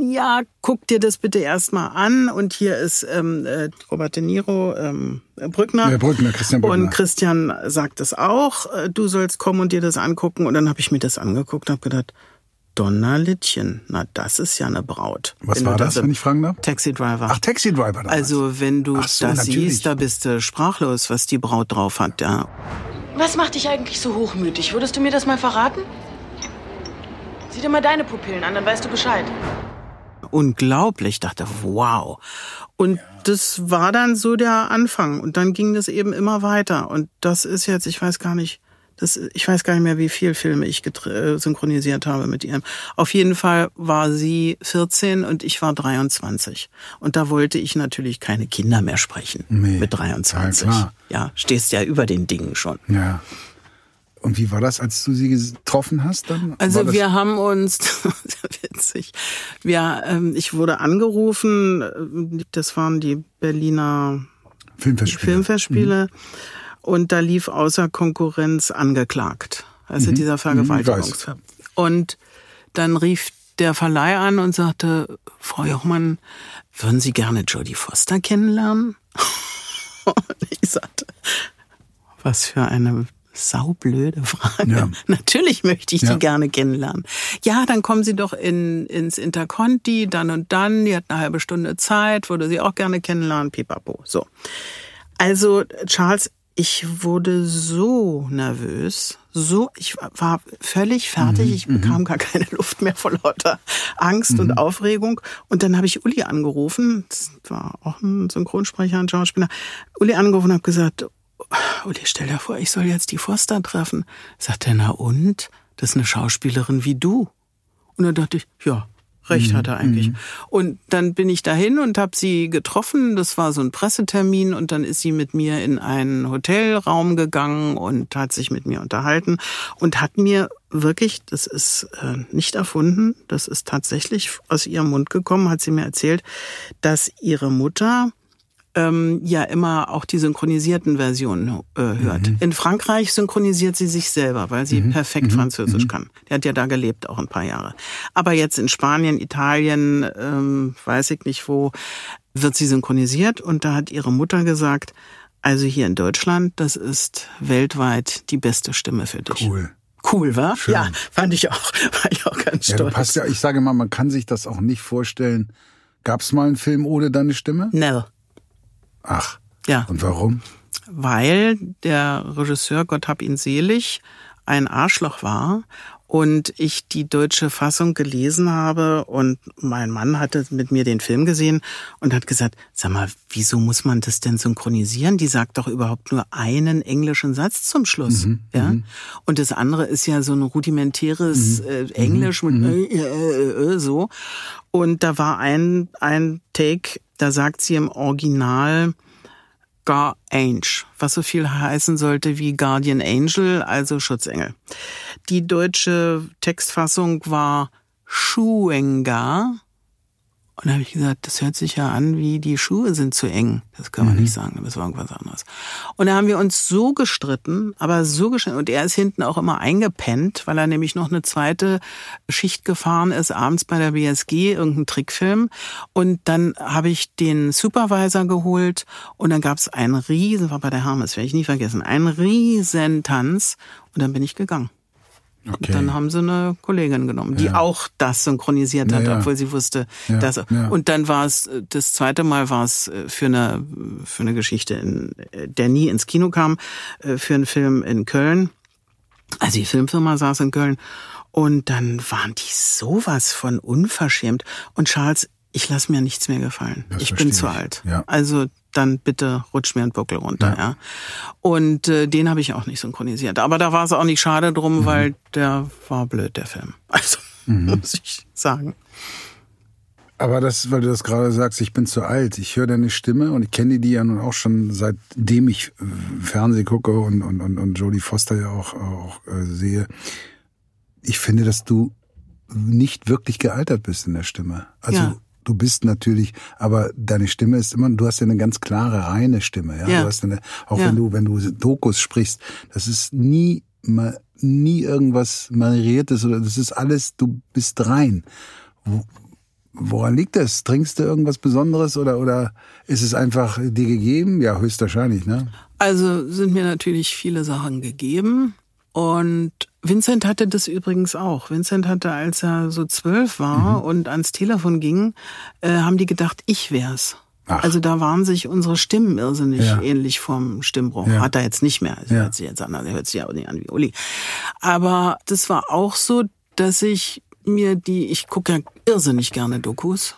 Ja, guck dir das bitte erstmal an und hier ist ähm, äh, Robert De Niro, ähm, Brückner. Ja, Brückner, Christian Brückner. Und Christian sagt es auch, äh, du sollst kommen und dir das angucken. Und dann habe ich mir das angeguckt und habe gedacht, Donnerlittchen, na das ist ja eine Braut. Was Wenn war das, wenn ich fragen darf? Taxi Driver. Ach, Taxi Driver damals. also wenn du so, das natürlich. siehst, da bist du sprachlos, was die Braut drauf hat, ja. Was macht dich eigentlich so hochmütig? Würdest du mir das mal verraten? Sieh dir mal deine Pupillen an, dann weißt du Bescheid. Unglaublich, Ich dachte, wow. Und das war dann so der Anfang. Und dann ging das eben immer weiter. Und das ist jetzt, ich weiß gar nicht, das, ich weiß gar nicht mehr, wie viel Filme ich äh, synchronisiert habe mit ihr. Auf jeden Fall war sie 14 und ich war 23. Und da wollte ich natürlich keine Kinder mehr sprechen. Nee, mit 23. ja, ja, stehst ja über den Dingen schon. Ja. Und wie war das, als du sie getroffen hast dann? Also wir haben uns, <laughs> witzig, wir, ähm, ich wurde angerufen, äh, das waren die Berliner Filmfestspiele. Filmfestspiele und da lief außer Konkurrenz angeklagt. Also dieser Vergewaltigungsfall. Und dann rief der Verleih an und sagte, Frau Jochmann, würden Sie gerne Jodie Foster kennenlernen? <laughs> Und ich sagte, was für eine saublöde Frage. Ja. <laughs> Natürlich möchte ich Ja. die gerne kennenlernen. Ja, dann kommen Sie doch in, ins Interconti, dann und dann. Die hat eine halbe Stunde Zeit, würde sie auch gerne kennenlernen, pipapo. So. Also, Charles, ich wurde so nervös, so, ich war völlig fertig, ich bekam gar keine Luft mehr vor lauter Angst und Aufregung. Und dann habe ich Uli angerufen, das war auch ein Synchronsprecher, ein Schauspieler, Uli angerufen und habe gesagt, Uli, stell dir vor, ich soll jetzt die Foster treffen. Sagt er, na und? Das ist eine Schauspielerin wie du. Und dann dachte ich, ja, recht hat er eigentlich. Und dann bin ich dahin und habe sie getroffen. Das war so ein Pressetermin und dann ist sie mit mir in einen Hotelraum gegangen und hat sich mit mir unterhalten und hat mir wirklich, das ist äh, nicht erfunden, das ist tatsächlich aus ihrem Mund gekommen, hat sie mir erzählt, dass ihre Mutter ähm, ja immer auch die synchronisierten Versionen äh, hört. Mhm. In Frankreich synchronisiert sie sich selber, weil sie mhm. perfekt mhm. Französisch mhm. kann. Die hat ja da gelebt auch ein paar Jahre. Aber jetzt in Spanien, Italien, ähm, weiß ich nicht wo, wird sie synchronisiert und da hat ihre Mutter gesagt, also hier in Deutschland, das ist weltweit die beste Stimme für dich. Cool. Cool, war? Ja, fand ich auch. <laughs> War ich auch ganz stolz. Ja, du passt ja, ich sage mal, man kann sich das auch nicht vorstellen. Gab es mal einen Film ohne deine Stimme? Nell. Ach. Ja. Und warum? Weil der Regisseur, Gott hab ihn selig, ein Arschloch war und ich die deutsche Fassung gelesen habe und mein Mann hatte mit mir den Film gesehen und hat gesagt, sag mal, wieso muss man das denn synchronisieren? Die sagt doch überhaupt nur einen englischen Satz zum Schluss, mhm, ja? Mhm. Und das andere ist ja so ein rudimentäres mhm, äh, Englisch mit mhm. äh, äh, äh, so. Und da war ein ein Take, da sagt sie im Original Gar Angel, was so viel heißen sollte wie Guardian Angel, also Schutzengel. Die deutsche Textfassung war Schuenga, und da habe ich gesagt, das hört sich ja an, wie die Schuhe sind zu eng. Das kann man mhm. nicht sagen, das war irgendwas anderes. Und da haben wir uns so gestritten, aber so gestritten. Und er ist hinten auch immer eingepennt, weil er nämlich noch eine zweite Schicht gefahren ist, abends bei der BSG, irgendein Trickfilm. Und dann habe ich den Supervisor geholt und dann gab es einen riesen, war bei der Hermes, werde ich nie vergessen, einen riesen Tanz. Und dann bin ich gegangen. Okay. Dann haben sie eine Kollegin genommen, die ja. auch das synchronisiert hat, ja, ja. obwohl sie wusste, dass. Und dann war es das zweite Mal war es äh, für eine für eine Geschichte, in, äh, der nie ins Kino kam, äh, für einen Film in Köln. Also die Filmfirma saß in Köln und dann waren die sowas von unverschämt. Und Charles, ich lasse mir nichts mehr gefallen. Das ich bin zu alt. Ja. Also dann bitte rutsch mir ein Buckel runter. Ja. ja. Und äh, den habe ich auch nicht synchronisiert. Aber da war es auch nicht schade drum, mhm. weil der war blöd, der Film. <laughs> Also mhm. muss ich sagen. Aber das, weil du das gerade sagst, ich bin zu alt. Ich höre deine Stimme und ich kenne die ja nun auch schon seitdem ich äh, Fernseh gucke und, und, und, und Jodie Foster ja auch, auch äh, sehe. Ich finde, dass du nicht wirklich gealtert bist in der Stimme. Also ja du bist natürlich, aber deine Stimme ist immer, du hast ja eine ganz klare, reine Stimme, ja. ja. Du hast eine, auch ja. wenn du, wenn du Dokus sprichst, das ist nie mal, nie irgendwas manieriertes oder das ist alles, du bist rein. Wo, woran liegt das? Trinkst du irgendwas Besonderes oder, oder ist es einfach dir gegeben? Ja, höchstwahrscheinlich, ne? Also sind mir natürlich viele Sachen gegeben. Und Vincent hatte das übrigens auch. Vincent hatte, als er so zwölf war mhm. und ans Telefon ging, äh, haben die gedacht, ich wär's. Ach. Also da waren sich unsere Stimmen irrsinnig ja. ähnlich vom Stimmbruch. Ja. Hat er jetzt nicht mehr. Also ja. hört sich jetzt an, er hört sich auch nicht an wie Uli. Aber das war auch so, dass ich mir die, ich gucke ja irrsinnig gerne Dokus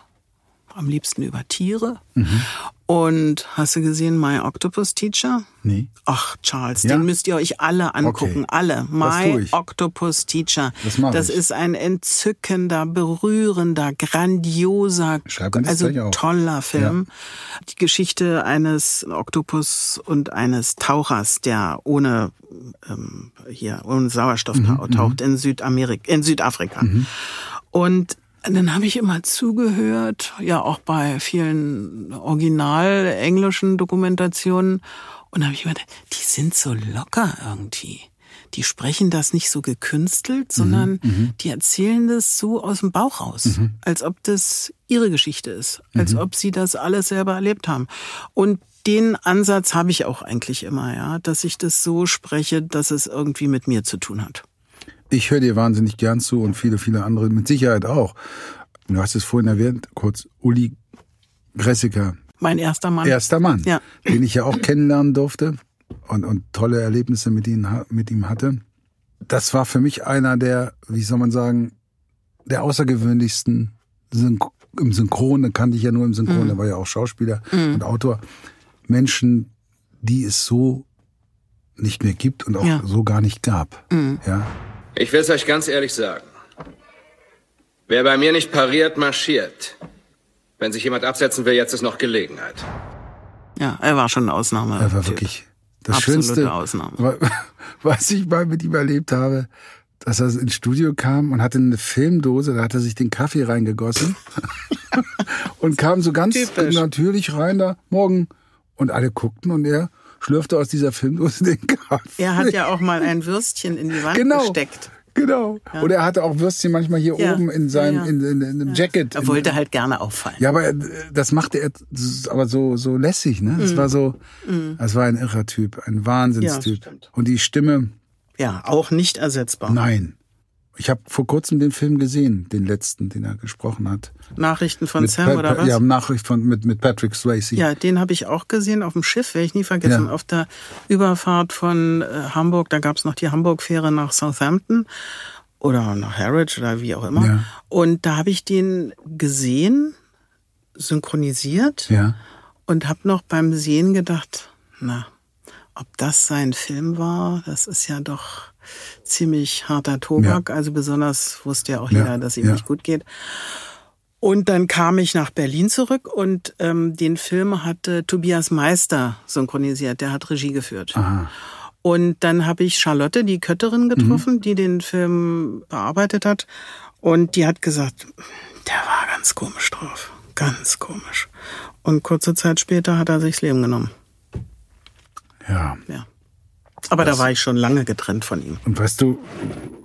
am liebsten über Tiere. Mhm. Und hast du gesehen My Octopus Teacher? Nee. Ach, Charles, ja? den müsst ihr euch alle angucken. Okay. Alle. My Octopus Teacher. Das, das ist ein entzückender, berührender, grandioser, also toller Film. Ja. Die Geschichte eines Oktopus und eines Tauchers, der ohne ähm, hier ohne Sauerstoff mhm, taucht mhm. in Südamerika, in Südafrika. Mhm. Und dann habe ich immer zugehört, ja auch bei vielen original englischen Dokumentationen. Und habe ich gedacht, die sind so locker irgendwie. Die sprechen das nicht so gekünstelt, mhm, sondern mhm, die erzählen das so aus dem Bauch raus, mhm. als ob das ihre Geschichte ist, als mhm. ob sie das alles selber erlebt haben. Und den Ansatz habe ich auch eigentlich immer, ja, dass ich das so spreche, dass es irgendwie mit mir zu tun hat. Ich höre dir wahnsinnig gern zu und viele, viele andere mit Sicherheit auch. Du hast es vorhin erwähnt, kurz, Uli Gressiker. Mein erster Mann. Erster Mann, ja. den ich ja auch kennenlernen durfte und, und tolle Erlebnisse mit ihm, mit ihm hatte. Das war für mich einer der, wie soll man sagen, der außergewöhnlichsten Syn im Synchron, den kannte ich ja nur im Synchron, mhm. er war ja auch Schauspieler mhm. und Autor. Menschen, die es so nicht mehr gibt und auch ja. so gar nicht gab. Mhm. Ja. Ich will es euch ganz ehrlich sagen. Wer bei mir nicht pariert, marschiert. Wenn sich jemand absetzen will, jetzt ist noch Gelegenheit. Ja, er war schon eine Ausnahme. Er war wirklich das Absolute Schönste, Ausnahme. <laughs> was ich mal mit ihm erlebt habe, dass er ins Studio kam und hatte eine Filmdose, da hat er sich den Kaffee reingegossen <laughs> und kam so ganz Typisch. natürlich rein da, morgen, Und alle guckten und er schlürfte aus dieser Filmdose den Kaffee. Er hat ja auch mal ein Würstchen in die Wand Genau. gesteckt. Genau. Oder er hatte auch Würstchen manchmal hier Ja. oben in seinem, Ja, ja. in, in, in einem Jacket. Er wollte halt gerne auffallen. Ja, aber äh, das machte er aber so so lässig, ne? Das war so, das war ein irrer Typ, ein Wahnsinnstyp. Ja, stimmt. Und die Stimme, Ja, auch nicht ersetzbar. nein. Ich habe vor kurzem den Film gesehen, den letzten, den er gesprochen hat. Nachrichten von Mit Sam Pa- oder was? Ja, Nachricht von mit mit Patrick Swayze. Ja, den habe ich auch gesehen auf dem Schiff, werde ich nie vergessen, Ja. auf der Überfahrt von äh, Hamburg. Da gab's noch die Hamburg-Fähre nach Southampton oder nach Harwich oder wie auch immer. Ja. Und da habe ich den gesehen, synchronisiert Ja. und habe noch beim Sehen gedacht, na, ob das sein Film war, das ist ja doch ziemlich harter Tobak. Also besonders wusste ja auch Ja, jeder, dass ihm ja. nicht gut geht. Und dann kam ich nach Berlin zurück und ähm, den Film hatte Tobias Meister synchronisiert, der hat Regie geführt. Aha. Und dann habe ich Charlotte, die Kötterin, getroffen, die den Film bearbeitet hat. Und die hat gesagt, der war ganz komisch drauf. Ganz komisch. Und kurze Zeit später hat er sich das Leben genommen. Ja. Ja. Aber da war ich schon lange getrennt von ihm. Und weißt du,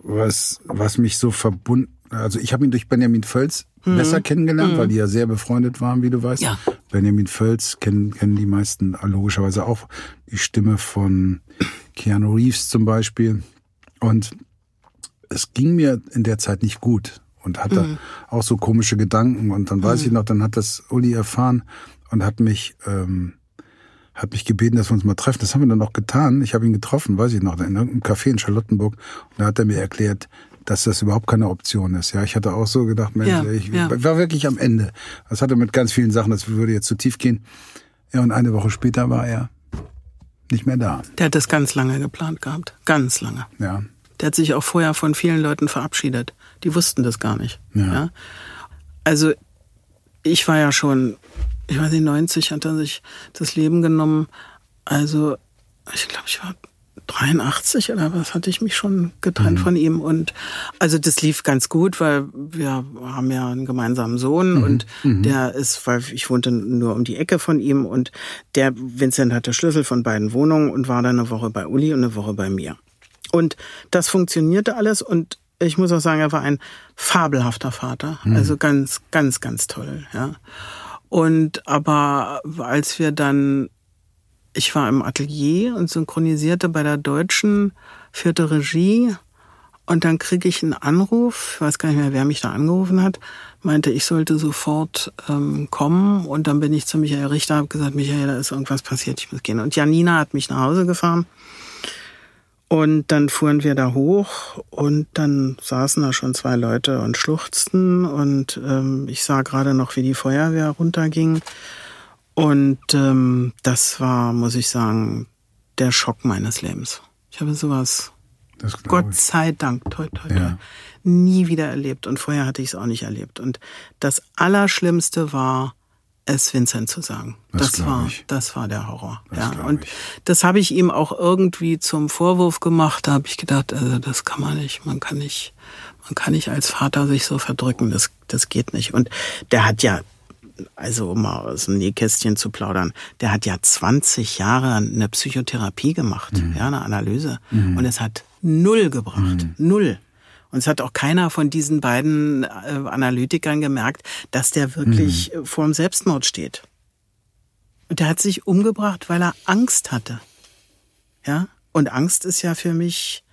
was, was mich so verbunden, also ich habe ihn durch Benjamin Völz besser kennengelernt, weil die ja sehr befreundet waren, wie du weißt. Ja. Benjamin Völz kennen, kennen die meisten logischerweise auch die Stimme von Keanu Reeves zum Beispiel. Und es ging mir in der Zeit nicht gut und hatte auch so komische Gedanken. Und dann weiß ich noch, dann hat das Uli erfahren und hat mich ähm, hat mich gebeten, dass wir uns mal treffen. Das haben wir dann auch getan. Ich habe ihn getroffen, weiß ich noch, in irgendeinem Café in Charlottenburg. Und da hat er mir erklärt, dass das überhaupt keine Option ist. Ja, ich hatte auch so gedacht, Mensch, Ja, ich ja. war wirklich am Ende. Das hatte mit ganz vielen Sachen, das würde jetzt zu tief gehen. Ja, und eine Woche später war er nicht mehr da. Der hat das ganz lange geplant gehabt. Ganz lange. Ja. Der hat sich auch vorher von vielen Leuten verabschiedet. Die wussten das gar nicht. Ja. Also ich war ja schon, ich weiß nicht, 90 hat er sich das Leben genommen. Also ich glaube, ich war 83 oder was hatte ich mich schon getrennt von ihm und also das lief ganz gut, weil wir haben ja einen gemeinsamen Sohn und der ist, weil ich wohnte nur um die Ecke von ihm und der Vincent hatte Schlüssel von beiden Wohnungen und war dann eine Woche bei Uli und eine Woche bei mir. Und das funktionierte alles und ich muss auch sagen, er war ein fabelhafter Vater. Also ganz, ganz, ganz toll, ja. Und aber als wir dann, ich war im Atelier und synchronisierte bei der Deutschen, führte Regie. Und dann kriege ich einen Anruf, ich weiß gar nicht mehr, wer mich da angerufen hat, meinte, ich sollte sofort ähm, kommen. Und dann bin ich zu Michael Richter, habe gesagt, Michael, da ist irgendwas passiert, ich muss gehen. Und Janina hat mich nach Hause gefahren und dann fuhren wir da hoch und dann saßen da schon zwei Leute und schluchzten und ähm, ich sah gerade noch, wie die Feuerwehr runterging. Und ähm, das war, muss ich sagen, der Schock meines Lebens. Ich habe sowas, Gott sei Dank, toi, toi, toi, Ja. nie wieder erlebt. Und vorher hatte ich es auch nicht erlebt. Und das Allerschlimmste war, es Vincent zu sagen. Das Das, war, ich. das war der Horror. Das ja. Und ich. das habe ich ihm auch irgendwie zum Vorwurf gemacht. Da habe ich gedacht, also das kann man nicht. Man kann nicht, man kann nicht als Vater sich so verdrücken. Das, das geht nicht. Und der hat ja, also um mal aus dem Nähkästchen zu plaudern, der hat ja 20 Jahre eine Psychotherapie gemacht, Mhm. ja, eine Analyse. Und es hat null gebracht. Null. Und es hat auch keiner von diesen beiden äh, Analytikern gemerkt, dass der wirklich Mhm. äh, vor dem Selbstmord steht. Und der hat sich umgebracht, weil er Angst hatte. Ja? Und Angst ist ja für mich,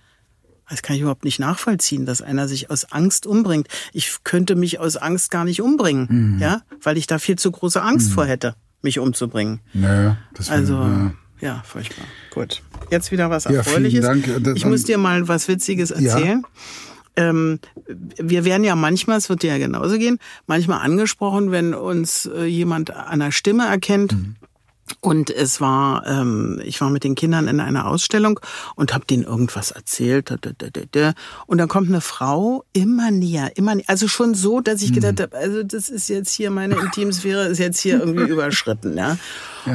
das kann ich überhaupt nicht nachvollziehen, dass einer sich aus Angst umbringt. Ich könnte mich aus Angst gar nicht umbringen, ja, weil ich da viel zu große Angst vor hätte, mich umzubringen. Naja, das Also, ja. ja, furchtbar. Gut. Jetzt wieder was Ja, vielen Erfreuliches. Dank. Ich muss dir mal was Witziges erzählen. Ähm, wir werden ja manchmal, es wird dir ja genauso gehen, manchmal angesprochen, wenn uns äh, jemand an der Stimme erkennt. Und es war, ähm, ich war mit den Kindern in einer Ausstellung und habe denen irgendwas erzählt. Und dann kommt eine Frau immer näher, immer näher. Also schon so, dass ich gedacht habe, also das ist jetzt hier meine <laughs> Intimsphäre, ist jetzt hier irgendwie <laughs> überschritten. Ja?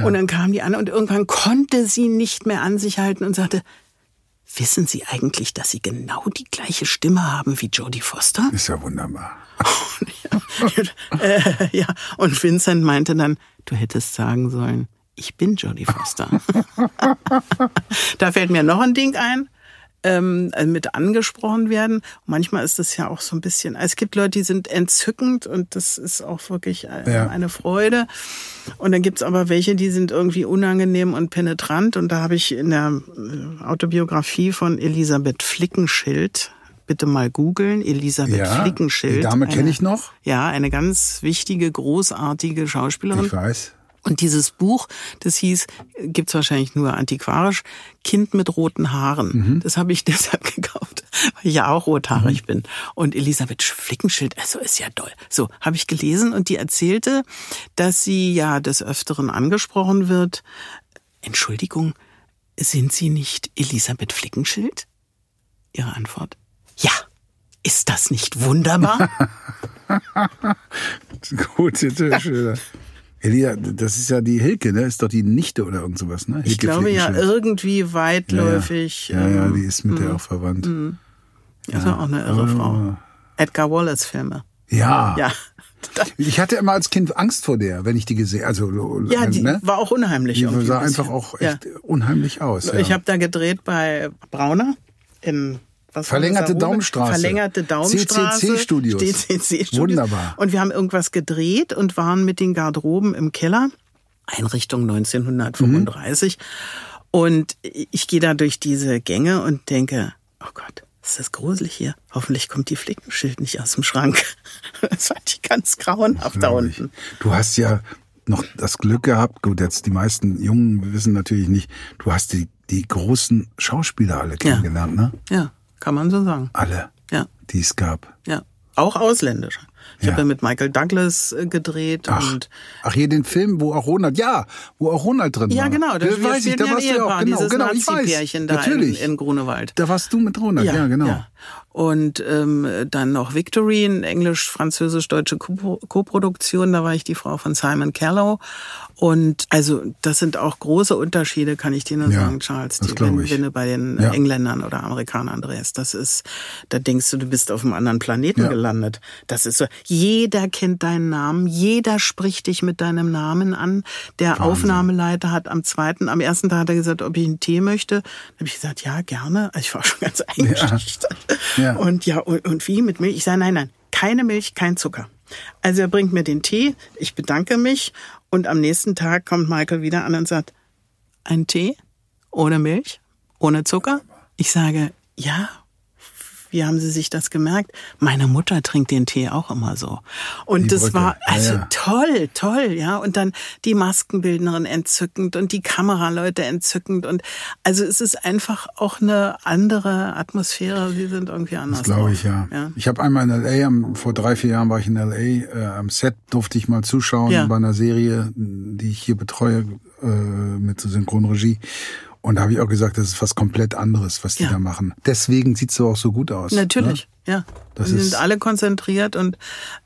Und dann kam die an und irgendwann konnte sie nicht mehr an sich halten und sagte, wissen Sie eigentlich, dass Sie genau die gleiche Stimme haben wie Jodie Foster? Ist ja wunderbar. <laughs> äh, ja, und Vincent meinte dann, du hättest sagen sollen, Ich bin Jodie Foster. <laughs> da fällt mir noch ein Ding ein ähm, äh, mit angesprochen werden. manchmal ist das ja auch so ein bisschen, es gibt Leute, die sind entzückend und das ist auch wirklich äh, Ja. eine Freude. Und dann gibt's aber welche, die sind irgendwie unangenehm und penetrant. Und da habe ich in der äh, Autobiografie von Elisabeth Flickenschild, bitte mal googeln, Elisabeth Ja, Flickenschild. die Dame kenne ich noch. Ja, eine ganz wichtige, großartige Schauspielerin. Ich weiß. Und dieses Buch, das hieß, gibt's wahrscheinlich nur antiquarisch, Kind mit roten Haaren. Mhm. Das habe ich <laughs> deshalb gekauft, weil ich ja auch rothaarig bin. Und Elisabeth Flickenschild, also ist ja toll. So, habe ich gelesen und die erzählte, dass sie ja des Öfteren angesprochen wird. Entschuldigung, sind Sie nicht Elisabeth Flickenschild? Ihre Antwort, ja. Ist das nicht wunderbar? Gut, jetzt, äh, Elia, das ist ja die Hilke, ne? Ist doch die Nichte oder irgend sowas, ne? Ich Hilke glaube ja irgendwie weitläufig. Ja, ja, ähm, die ist mit der auch verwandt. Ist ja auch eine irre Frau. Edgar Wallace Filme. Ja. Ja. <laughs> Ich hatte immer als Kind Angst vor der, wenn ich die gesehen Also, Ja, die ne? war auch unheimlich. Die sah einfach auch Ja. echt unheimlich aus. Ja. Ich habe da gedreht bei Brauner in was war Verlängerte? Daumenstraße. Verlängerte Daumenstraße. CCC Studios. CCC Studios. Wunderbar. Und wir haben irgendwas gedreht und waren mit den Garderoben im Keller. Einrichtung 1935. Mhm. Und ich gehe da durch diese Gänge und denke, oh Gott, ist das gruselig hier. Hoffentlich kommt die Flickenschild nicht aus dem Schrank. <laughs> Das fand ich ganz grauenhaft da unten. Du hast ja noch das Glück gehabt, gut, jetzt die meisten Jungen wissen natürlich nicht, du hast die, die großen Schauspieler alle kennengelernt, ne? Ja, kann man so sagen. Alle, Ja. die es gab. Ja, auch ausländische. Ich Ja. habe ja mit Michael Douglas äh, gedreht Ach, und ach, hier den Film, wo auch Ronald, ja, wo auch Ronald drin ja war. genau, da das wir weiß ich, da ja warst du ja auch, genau, dieses genau, ich weiß. Da in, Natürlich. in Grunewald. Da warst du mit Ronald, ja, genau. Und ähm, dann noch Victory, eine englisch-französisch-deutsche Ko- Koproduktion. Da war ich die Frau von Simon Callow. Und also das sind auch große Unterschiede, kann ich dir nur Ja, sagen, Charles. Die, wenn, ich. wenn du bei den Ja. Engländern oder Amerikanern drehst, das ist, da denkst du, du bist auf einem anderen Planeten Ja. gelandet. Das ist so. Jeder kennt deinen Namen, jeder spricht dich mit deinem Namen an. Der Aufnahmeleiter hat am zweiten, am ersten Tag hat er gesagt, ob ich einen Tee möchte. Dann habe ich gesagt, ja, gerne. Also ich war <laughs> schon ganz eingeschüchtert. Und ja, und, und wie mit Milch? Ich sage, nein, nein, keine Milch, kein Zucker. Also er bringt mir den Tee, ich bedanke mich und am nächsten Tag kommt Michael wieder an und sagt, ein Tee ohne Milch, ohne Zucker? Ich sage, ja. Wie haben Sie sich das gemerkt? Meine Mutter trinkt den Tee auch immer so. Und Die das Brücke. war Ja, also ja. toll, toll, ja. Und dann die Maskenbildnerin entzückend und die Kameraleute entzückend. Und also es ist einfach auch eine andere Atmosphäre. Sie sind irgendwie anders. Das glaube ich, ja. ja. Ich habe einmal in L.A., vor drei, vier Jahren war ich in L.A., äh, am Set durfte ich mal zuschauen Ja. bei einer Serie, die ich hier betreue äh, mit so Synchronregie. Und da habe ich auch gesagt, das ist was komplett anderes, was die Ja. da machen. Deswegen sieht's so auch so gut aus. Natürlich, ja. ne? Das Sie ist- sind alle konzentriert und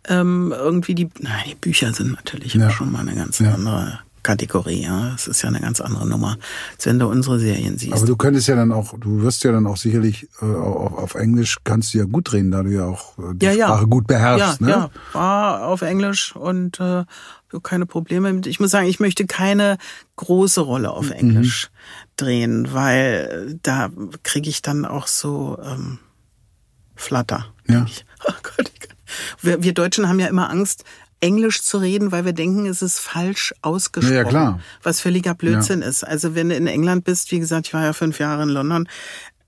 ähm, irgendwie die, na, die Bücher sind natürlich Ja. schon mal eine ganz Ja. andere Kategorie. Ja, es ist ja eine ganz andere Nummer, als wenn du unsere Serien siehst. Aber du könntest ja dann auch, du wirst ja dann auch sicherlich äh, auf, auf Englisch kannst du ja gut reden, da du ja auch äh, die ja, ja. Sprache gut beherrschst. ja, ne? ja, war auf Englisch und äh, keine Probleme mit. Ich muss sagen, ich möchte keine große Rolle auf Mhm. Englisch drehen, weil da kriege ich dann auch so ähm, Flatter. Ja. Ich. <laughs> Oh Gott, wir, wir Deutschen haben ja immer Angst, Englisch zu reden, weil wir denken, es ist falsch ausgesprochen. Ja, ja, klar. Was völliger Blödsinn ist. Also wenn du in England bist, wie gesagt, ich war ja fünf Jahre in London,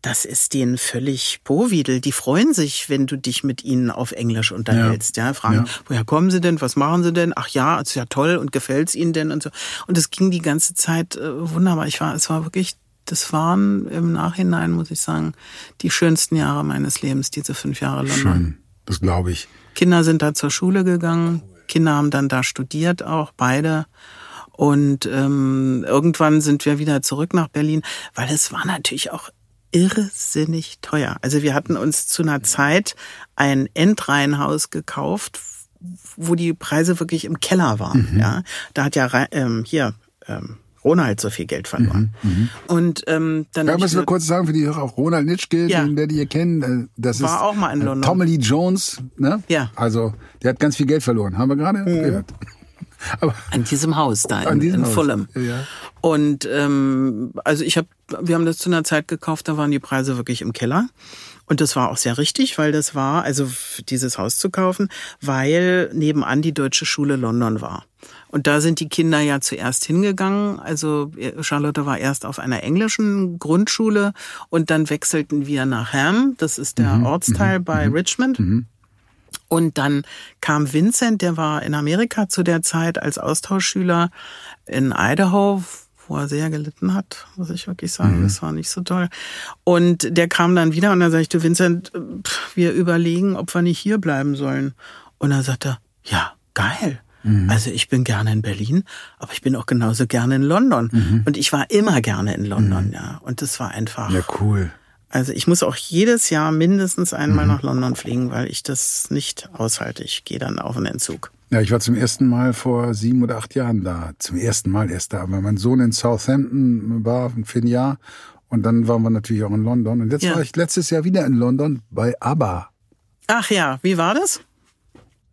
das ist denen völlig Bovidel. Die freuen sich, wenn du dich mit ihnen auf Englisch unterhältst. Ja, fragen, Ja. woher kommen sie denn? Was machen sie denn? Ach ja, ist ja toll und gefällt's ihnen denn und so. Und es ging die ganze Zeit äh, wunderbar. Ich war, es war wirklich, das waren im Nachhinein, muss ich sagen, die schönsten Jahre meines Lebens, diese fünf Jahre London. Schön, das glaube ich. Kinder sind da zur Schule gegangen, Kinder haben dann da studiert, auch beide. Und ähm, irgendwann sind wir wieder zurück nach Berlin, weil es war natürlich auch irrsinnig teuer. Also wir hatten uns zu einer Zeit ein Endreihenhaus gekauft, wo die Preise wirklich im Keller waren. Mhm. Ja, da hat ja ähm, hier ähm, Ronald so viel Geld verloren. Und ähm, dann Mhm, Ja, müssen wir kurz sagen für die Hörer, auch Ronald Nitschke, Ja. den der die ihr kennt, äh, das War ist auch mal in äh, London. Tommy Lee Jones, ne? Ja. Also, der hat ganz viel Geld verloren, haben wir gerade gehört. <laughs> Aber An diesem Haus da in, diesem in Haus, Fulham. ja. Und ähm, also ich habe, wir haben das zu einer Zeit gekauft, da waren die Preise wirklich im Keller. Und das war auch sehr richtig, weil das war, also dieses Haus zu kaufen, weil nebenan die Deutsche Schule London war. Und da sind die Kinder ja zuerst hingegangen. Also äh, Charlotte war erst auf einer englischen Grundschule und dann wechselten wir nach Ham. Das ist der Ortsteil bei Richmond. Und dann kam Vincent, der war in Amerika zu der Zeit als Austauschschüler in Idaho, wo er sehr gelitten hat, muss ich wirklich sagen. Das war nicht so toll. Und der kam dann wieder und dann sag ich, du Vincent, pff, wir überlegen, ob wir nicht hier bleiben sollen. Und dann sagt er, ja, geil. Also ich bin gerne in Berlin, aber ich bin auch genauso gerne in London. Und ich war immer gerne in London, ja. Und das war einfach. ja, cool. Also ich muss auch jedes Jahr mindestens einmal nach London fliegen, weil ich das nicht aushalte. Ich gehe dann auf einen Entzug. Ja, ich war zum ersten Mal vor sieben oder acht Jahren da. Zum ersten Mal erst da, weil mein Sohn in Southampton war für ein Jahr. Und dann waren wir natürlich auch in London. Und jetzt Ja. war ich letztes Jahr wieder in London bei ABBA. Ach ja, wie war das?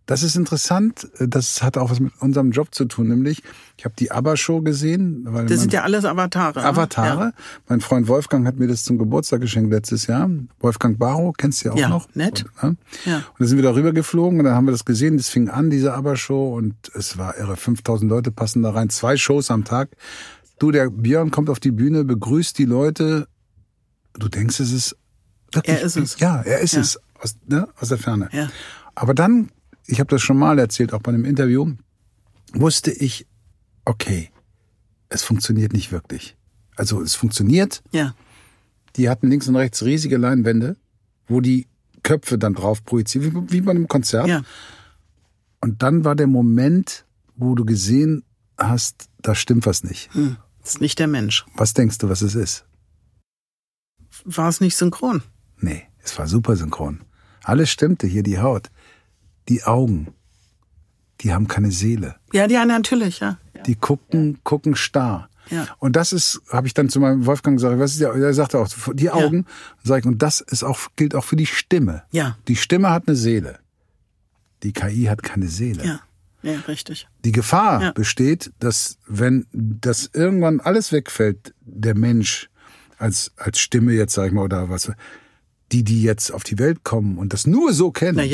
Das ist interessant. Das hat auch was mit unserem Job zu tun, nämlich ich habe die ABBA-Show gesehen. Weil Das sind ja alles Avatare. ne? Avatare. Ja. Mein Freund Wolfgang hat mir das zum Geburtstag geschenkt letztes Jahr. Wolfgang Barrow, kennst du ja auch Ja, noch. nett. Und, ne? Ja. und dann sind wir darüber geflogen und dann haben wir das gesehen. Das fing an, diese ABBA-Show und es war irre. 5000 Leute passen da rein. Zwei Shows am Tag. Du, der Björn kommt auf die Bühne, begrüßt die Leute. Du denkst, es ist wirklich. Er ist es. Ja, er ist Ja. es. Aus, ne? aus der Ferne. Ja. Aber dann, ich habe das schon mal erzählt, auch bei einem Interview, wusste ich, okay, es funktioniert nicht wirklich. Also es funktioniert. Ja. Die hatten links und rechts riesige Leinwände, wo die Köpfe dann drauf projiziert, wie, wie bei einem Konzert. Ja. Und dann war der Moment, wo du gesehen hast, da stimmt was nicht. Hm. Das ist nicht der Mensch. Was denkst du, was es ist? War es nicht synchron? Nee, es war super synchron. Alles stimmte hier, die Haut, die Augen, die haben keine Seele. Ja, ja, natürlich, ja. Die gucken, gucken starr. Ja. Und das ist, habe ich dann zu meinem Wolfgang gesagt, was ist der, er sagte auch, die Augen, sag ich, und das ist auch, gilt auch für die Stimme. Ja. Die Stimme hat eine Seele. Die KI hat keine Seele. Ja. Ja, richtig. Die Gefahr Ja. besteht, dass wenn das irgendwann alles wegfällt, der Mensch als, als Stimme jetzt, sag ich mal, oder was, die, die jetzt auf die Welt kommen und das nur so kennen, Na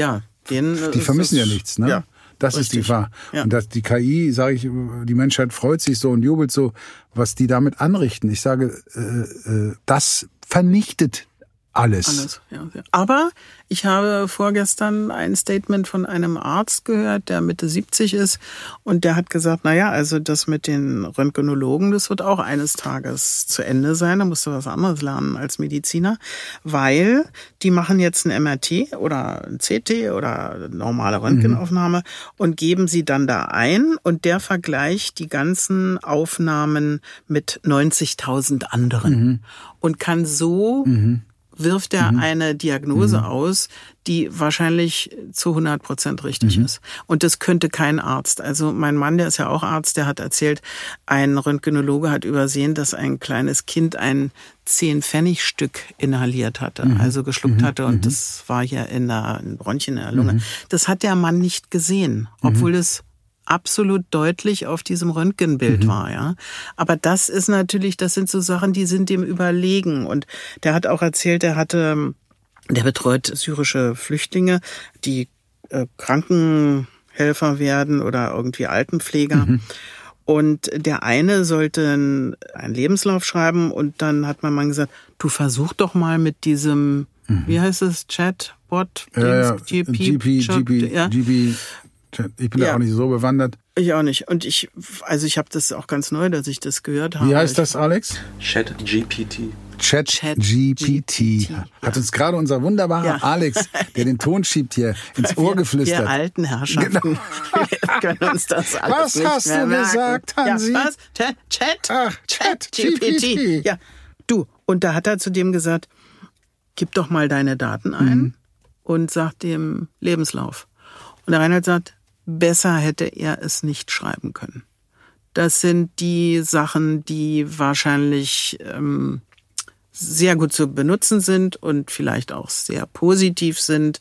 ja, den, äh, die vermissen das- ja nichts, ne? Ja. Das ist die richtig. Gefahr. Ja. Und dass die KI, sage ich, die Menschheit freut sich so und jubelt so, was die damit anrichten. Ich sage, äh, äh, das vernichtet alles. Alles, ja. ja. Aber ich habe vorgestern ein Statement von einem Arzt gehört, der Mitte 70 ist und der hat gesagt, na ja, also das mit den Röntgenologen, das wird auch eines Tages zu Ende sein, da musst du was anderes lernen als Mediziner, weil die machen jetzt ein MRT oder ein CT oder normale Röntgenaufnahme und geben sie dann da ein und der vergleicht die ganzen Aufnahmen mit 90.000 anderen und kann so wirft er eine Diagnose aus, die wahrscheinlich zu 100 Prozent richtig ist. Und das könnte kein Arzt. Also mein Mann, der ist ja auch Arzt, der hat erzählt, ein Röntgenologe hat übersehen, dass ein kleines Kind ein 10-Pfennig-Stück inhaliert hatte, also geschluckt hatte. Und das war hier in der in Bronchien in der Lunge. Das hat der Mann nicht gesehen, obwohl es absolut deutlich auf diesem Röntgenbild war, ja. Aber das ist natürlich, das sind so Sachen, die sind dem überlegen. Und der hat auch erzählt, er hatte, der betreut syrische Flüchtlinge, die äh, Krankenhelfer werden oder irgendwie Altenpfleger. Und der eine sollte einen Lebenslauf schreiben und dann hat mein Mann gesagt, du versuch doch mal mit diesem, wie heißt es, Chatbot, Ja, ja, GP, GP, Chat- GP, ja. GP. Ich bin da Ja. auch nicht so bewandert. Ich auch nicht. Und ich, also ich habe das auch ganz neu, dass ich das gehört habe. Wie heißt das, Alex? Chat GPT. Chat, Chat GPT. GPT, Hat uns gerade unser wunderbarer Ja. Alex, der den Ton schiebt hier, ins Ohr Wir geflüstert. alten Herrschaften Genau. wir können uns das <laughs> alles Was nicht hast mehr du merken. gesagt, Hansi? Ja, was? Chat, Chat, Ach, Chat GPT. Ja, du. Und da hat er zu dem gesagt, gib doch mal deine Daten ein Mhm. und sag dem Lebenslauf. Und der Reinhard sagt, besser hätte er es nicht schreiben können. Das sind die Sachen, die wahrscheinlich ähm, sehr gut zu benutzen sind und vielleicht auch sehr positiv sind.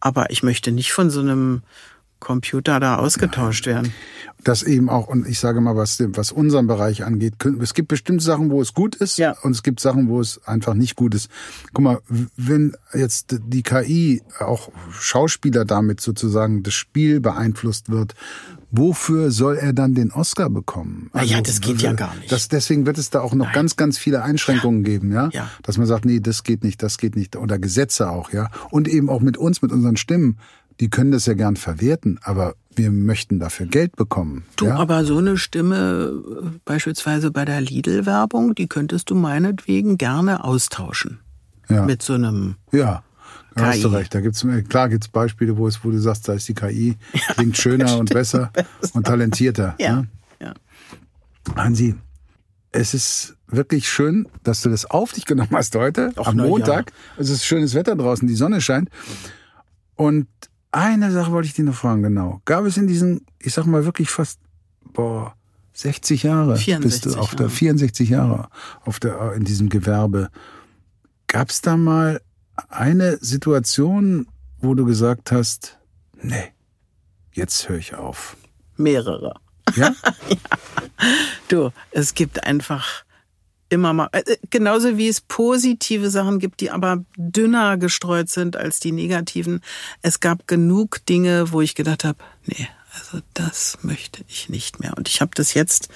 Aber ich möchte nicht von so einem Computer da ausgetauscht werden. Das eben auch, und ich sage mal, was, was unseren Bereich angeht, es gibt bestimmte Sachen, wo es gut ist Ja. und es gibt Sachen, wo es einfach nicht gut ist. Guck mal, wenn jetzt die KI auch Schauspieler damit sozusagen das Spiel beeinflusst wird, wofür soll er dann den Oscar bekommen? Also, ja, das geht ja gar nicht. Das, deswegen wird es da auch noch ganz, ganz viele Einschränkungen geben, ja? Ja. Dass man sagt, nee, das geht nicht, das geht nicht. Oder Gesetze auch, ja? Und eben auch mit uns, mit unseren Stimmen. Die können das ja gern verwerten, aber wir möchten dafür Geld bekommen. Du, ja? aber so eine Stimme, äh, beispielsweise bei der Lidl-Werbung, die könntest du meinetwegen gerne austauschen. ja. Mit so einem, Ja, da hast du recht. Da gibt's klar gibt's Beispiele, wo es, wo du sagst, da ist die KI klingt <laughs> schöner und besser und talentierter. ja, Ne? ja. Hansi, es ist wirklich schön, dass du das auf dich genommen hast heute Ach, am na ja. Montag. Es ist schönes Wetter draußen, die Sonne scheint. Und eine Sache wollte ich dir noch fragen, genau. Gab es in diesen, ich sag mal wirklich fast, boah, 60 Jahre, bist 64 du auf der Jahre. 64 Jahre auf der in diesem Gewerbe. Gab es da mal eine Situation, wo du gesagt hast, nee, jetzt höre ich auf. mehrere. <laughs> Ja? Du, es gibt einfach immer mal, äh, genauso wie es positive Sachen gibt, die aber dünner gestreut sind als die negativen. Es gab genug Dinge, wo ich gedacht habe, nee, also das möchte ich nicht mehr. Und ich habe das jetzt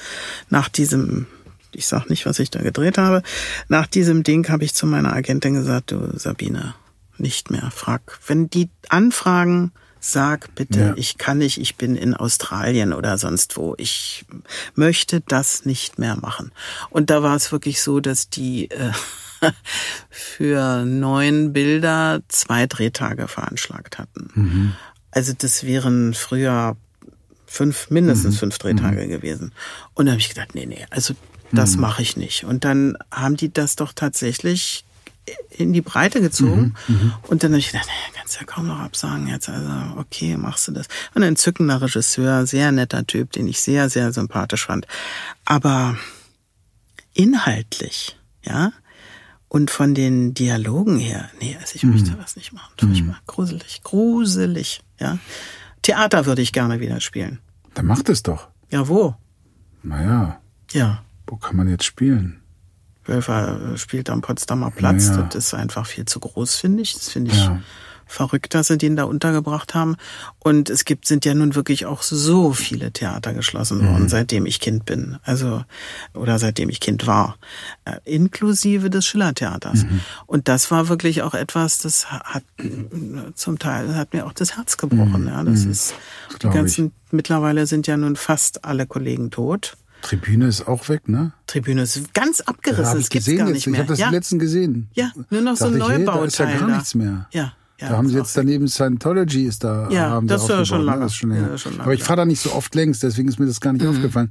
nach diesem, ich sag nicht, was ich da gedreht habe, nach diesem Ding habe ich zu meiner Agentin gesagt, du Sabine, nicht mehr. Frag, wenn die anfragen, sag bitte, Ja. ich kann nicht, ich bin in Australien oder sonst wo. Ich möchte das nicht mehr machen. Und da war es wirklich so, dass die äh, <laughs> für neun Bilder zwei Drehtage veranschlagt hatten. Also das wären früher fünf, mindestens fünf Drehtage gewesen. Und da habe ich gedacht, nee, nee, also das mache ich nicht. Und dann haben die das doch tatsächlich in die Breite gezogen. Und dann habe ich gedacht, naja, kannst ja kaum noch absagen jetzt. Also, okay, machst du das. Und ein entzückender Regisseur, sehr netter Typ, den ich sehr, sehr sympathisch fand. Aber inhaltlich, ja, und von den Dialogen her, nee, also ich möchte das nicht machen. Furchtbar. Gruselig, gruselig, ja. Theater würde ich gerne wieder spielen. Dann macht es doch. Ja, wo? Naja, Ja. wo kann man jetzt spielen? Wölfer äh, spielt am Potsdamer Platz. Ja. Das ist einfach viel zu groß, finde ich. Das finde ich Ja. verrückt, dass sie den da untergebracht haben. Und es gibt, sind ja nun wirklich auch so viele Theater geschlossen Mhm. worden, seitdem ich Kind bin. Also, oder seitdem ich Kind war. Äh, inklusive des Schillertheaters. Mhm. Und das war wirklich auch etwas, das hat zum Teil hat mir auch das Herz gebrochen. Ja, das ist, die Mhm. glaub ganzen, mittlerweile sind ja nun fast alle Kollegen tot. Tribüne ist auch weg, ne? Tribüne ist ganz Da abgerissen. Das ich gibt's gesehen gar nicht Ich mehr. habe das ja. letzten gesehen. Ja, nur noch so ein Dachte ich, hey, Da ist ja gar da. nichts mehr. Ja, ja. da haben sie jetzt daneben Scientology ist da. Ja, haben das sie ist ja schon ne? lange. Das schon länger. Ja, schon lange, Aber ich. Mhm. fahre da nicht so oft längs, deswegen ist mir das gar nicht aufgefallen.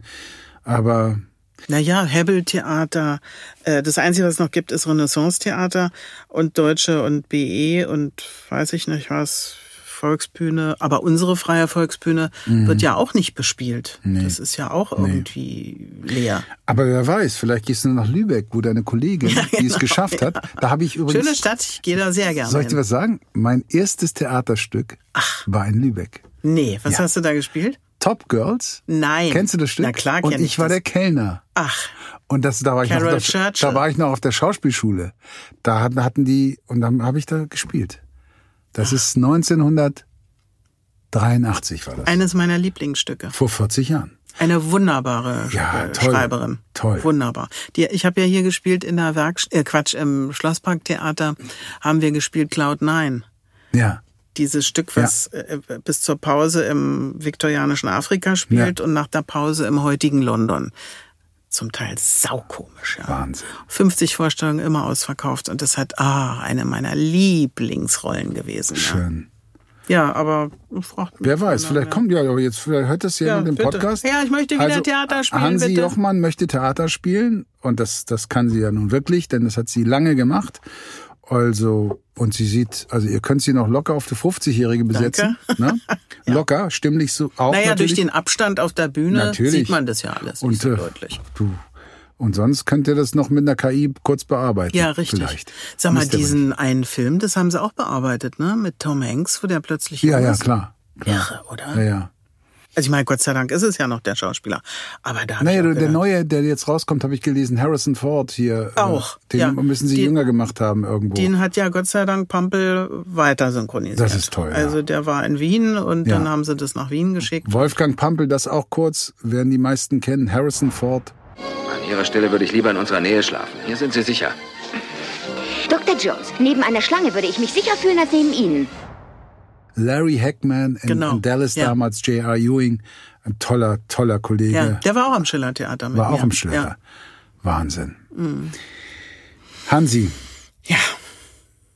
Aber Naja, Hebbel-Theater. Äh, das Einzige, was es noch gibt, ist Renaissance-Theater und Deutsche und BE und weiß ich nicht was, Volksbühne. Aber unsere freie Volksbühne Mhm. wird ja auch nicht bespielt. Das ist ja auch irgendwie leer. Aber wer weiß, vielleicht gehst du nach Lübeck, wo deine Kollegin, <laughs> die es geschafft hat. Da habe ich übrigens. Schöne Stadt, ich gehe da sehr gerne Soll ich dir was sagen? Mein erstes Theaterstück war in Lübeck. Nee, was hast du da gespielt? Top Girls. Nein. Kennst du das Stück? Na klar Und kenn ich war das. der Kellner. Ach, Und das, da war ich noch, Carol da war ich noch auf der Schauspielschule. Da hatten die, und dann habe ich da gespielt. Das ist 1983 war das. eines meiner Lieblingsstücke. Vor 40 Jahren. Eine wunderbare Ja, äh, toll. Schreiberin. Toll. Wunderbar. Die, ich habe ja hier gespielt in der Werk, äh, Quatsch, im Schlossparktheater haben wir gespielt Cloud 9. Ja. Dieses Stück, was äh, bis zur Pause im viktorianischen Afrika spielt und nach der Pause im heutigen London. Zum Teil saukomisch, ja. Wahnsinn. 50 Vorstellungen immer ausverkauft und das hat ah, eine meiner Lieblingsrollen gewesen. Ja, Schön. ja aber fragt mich Wer weiß, keiner vielleicht mehr. kommt ja, aber jetzt vielleicht hört das jemand Ja, im. Podcast. Ja, ich möchte wieder also, Theater spielen, Hansi bitte. Jochmann möchte Theater spielen und das, das kann sie ja nun wirklich, denn das hat sie lange gemacht. Also, und sie sieht, also ihr könnt sie noch locker auf die 50-Jährige besetzen. Ne? <laughs> Locker, stimmlich so auch. Naja, natürlich. durch den Abstand auf der Bühne Natürlich. sieht man das ja alles und, so äh, deutlich. Du. Und sonst könnt ihr das noch mit einer KI kurz bearbeiten. Ja, richtig. Vielleicht. Sag mal, diesen einen Film, das haben sie auch bearbeitet, ne? Mit Tom Hanks, wo der plötzlich Ja, ja, ist. klar. Irre, oder? Ja, ja. Also ich meine, Gott sei Dank ist es ja noch der Schauspieler. Aber da Naja, auch der gedacht, neue, der jetzt rauskommt, habe ich gelesen, Harrison Ford hier. Auch, Äh, den ja. müssen sie Die- jünger gemacht haben irgendwo. Den hat ja Gott sei Dank Pampel weiter synchronisiert. Das ist toll, ja. Also der war in Wien und Ja. dann haben sie das nach Wien geschickt. Wolfgang Pampel, das auch kurz, werden die meisten kennen. Harrison Ford. An Ihrer Stelle würde ich lieber in unserer Nähe schlafen. Hier sind Sie sicher. Dr. Jones, neben einer Schlange würde ich mich sicher fühlen als neben Ihnen. Larry Hackman in, Genau, in Dallas ja. damals, J.R. Ewing. Ein toller, toller Kollege. Ja, der war auch am Schillertheater mit war mir. auch im Schletter. Ja. Mhm. Wahnsinn. Hansi, ja.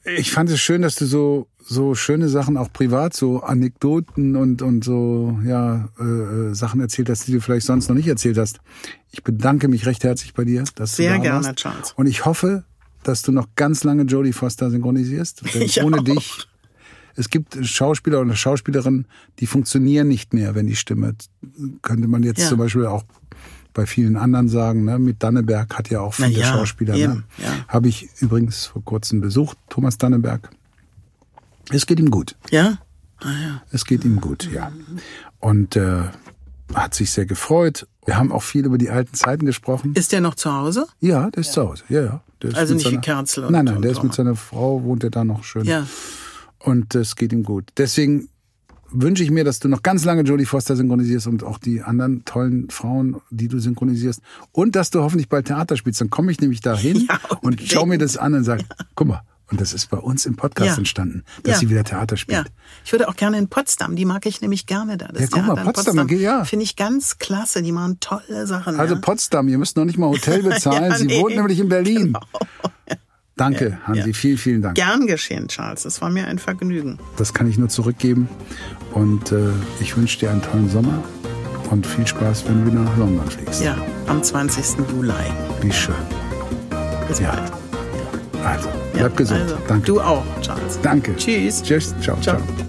ich fand es schön, dass du so so schöne Sachen auch privat, so Anekdoten und und so ja äh, äh, Sachen erzählt hast, die du vielleicht sonst noch nicht erzählt hast. Ich bedanke mich recht herzlich bei dir, dass Sehr du da gerne, warst. Charles. Und ich hoffe, dass du noch ganz lange Jodie Foster synchronisierst. <laughs> Denn Ich ohne auch. dich. Es gibt Schauspieler oder Schauspielerinnen, die funktionieren nicht mehr, wenn die Stimme. Könnte man jetzt Ja. zum Beispiel auch bei vielen anderen sagen. Ne? Mit Danneberg hat ja auch viele ja, Schauspieler. Ne? ja. Habe ich übrigens vor kurzem besucht, Thomas Danneberg. Es geht ihm gut. Ja? Es geht ihm gut, ja. Und äh, hat sich sehr gefreut. Wir haben auch viel über die alten Zeiten gesprochen. Ist der noch zu Hause? Ja, der ist zu Hause. Ja, ja. Also nicht wie Kerzel und- Nein, nein, und der ist mit seiner Frau, wohnt er da noch schön. Ja. Und es geht ihm gut. Deswegen wünsche ich mir, dass du noch ganz lange Jodie Foster synchronisierst und auch die anderen tollen Frauen, die du synchronisierst. Und dass du hoffentlich bald Theater spielst. Dann komme ich nämlich da hin <laughs> Ja, und unbedingt. schau mir das an und sag, guck mal, und das ist bei uns im Podcast Ja. entstanden, dass Ja. sie wieder Theater spielt. Ja, ich würde auch gerne in Potsdam, die mag ich nämlich gerne da. Das Ja, guck mal, Potsdam, geht- ja. Finde ich ganz klasse, die machen tolle Sachen. Also ja. Potsdam, ihr müsst noch nicht mal Hotel bezahlen. <laughs> Ja, Sie nee. wohnt nämlich in Berlin. Genau. Danke, Hansi, vielen, vielen Dank. Gern geschehen, Charles. Das war mir ein Vergnügen. Das kann ich nur zurückgeben. Und äh, ich wünsche dir einen tollen Sommer und viel Spaß, wenn du wieder nach London fliegst. Ja, am 20. Juli. Wie schön. Bis Ja. bald. Also, Ja, bleib gesund. Also, Danke. Du auch, Charles. Danke. Tschüss. Tschüss. Ciao, Ciao. ciao.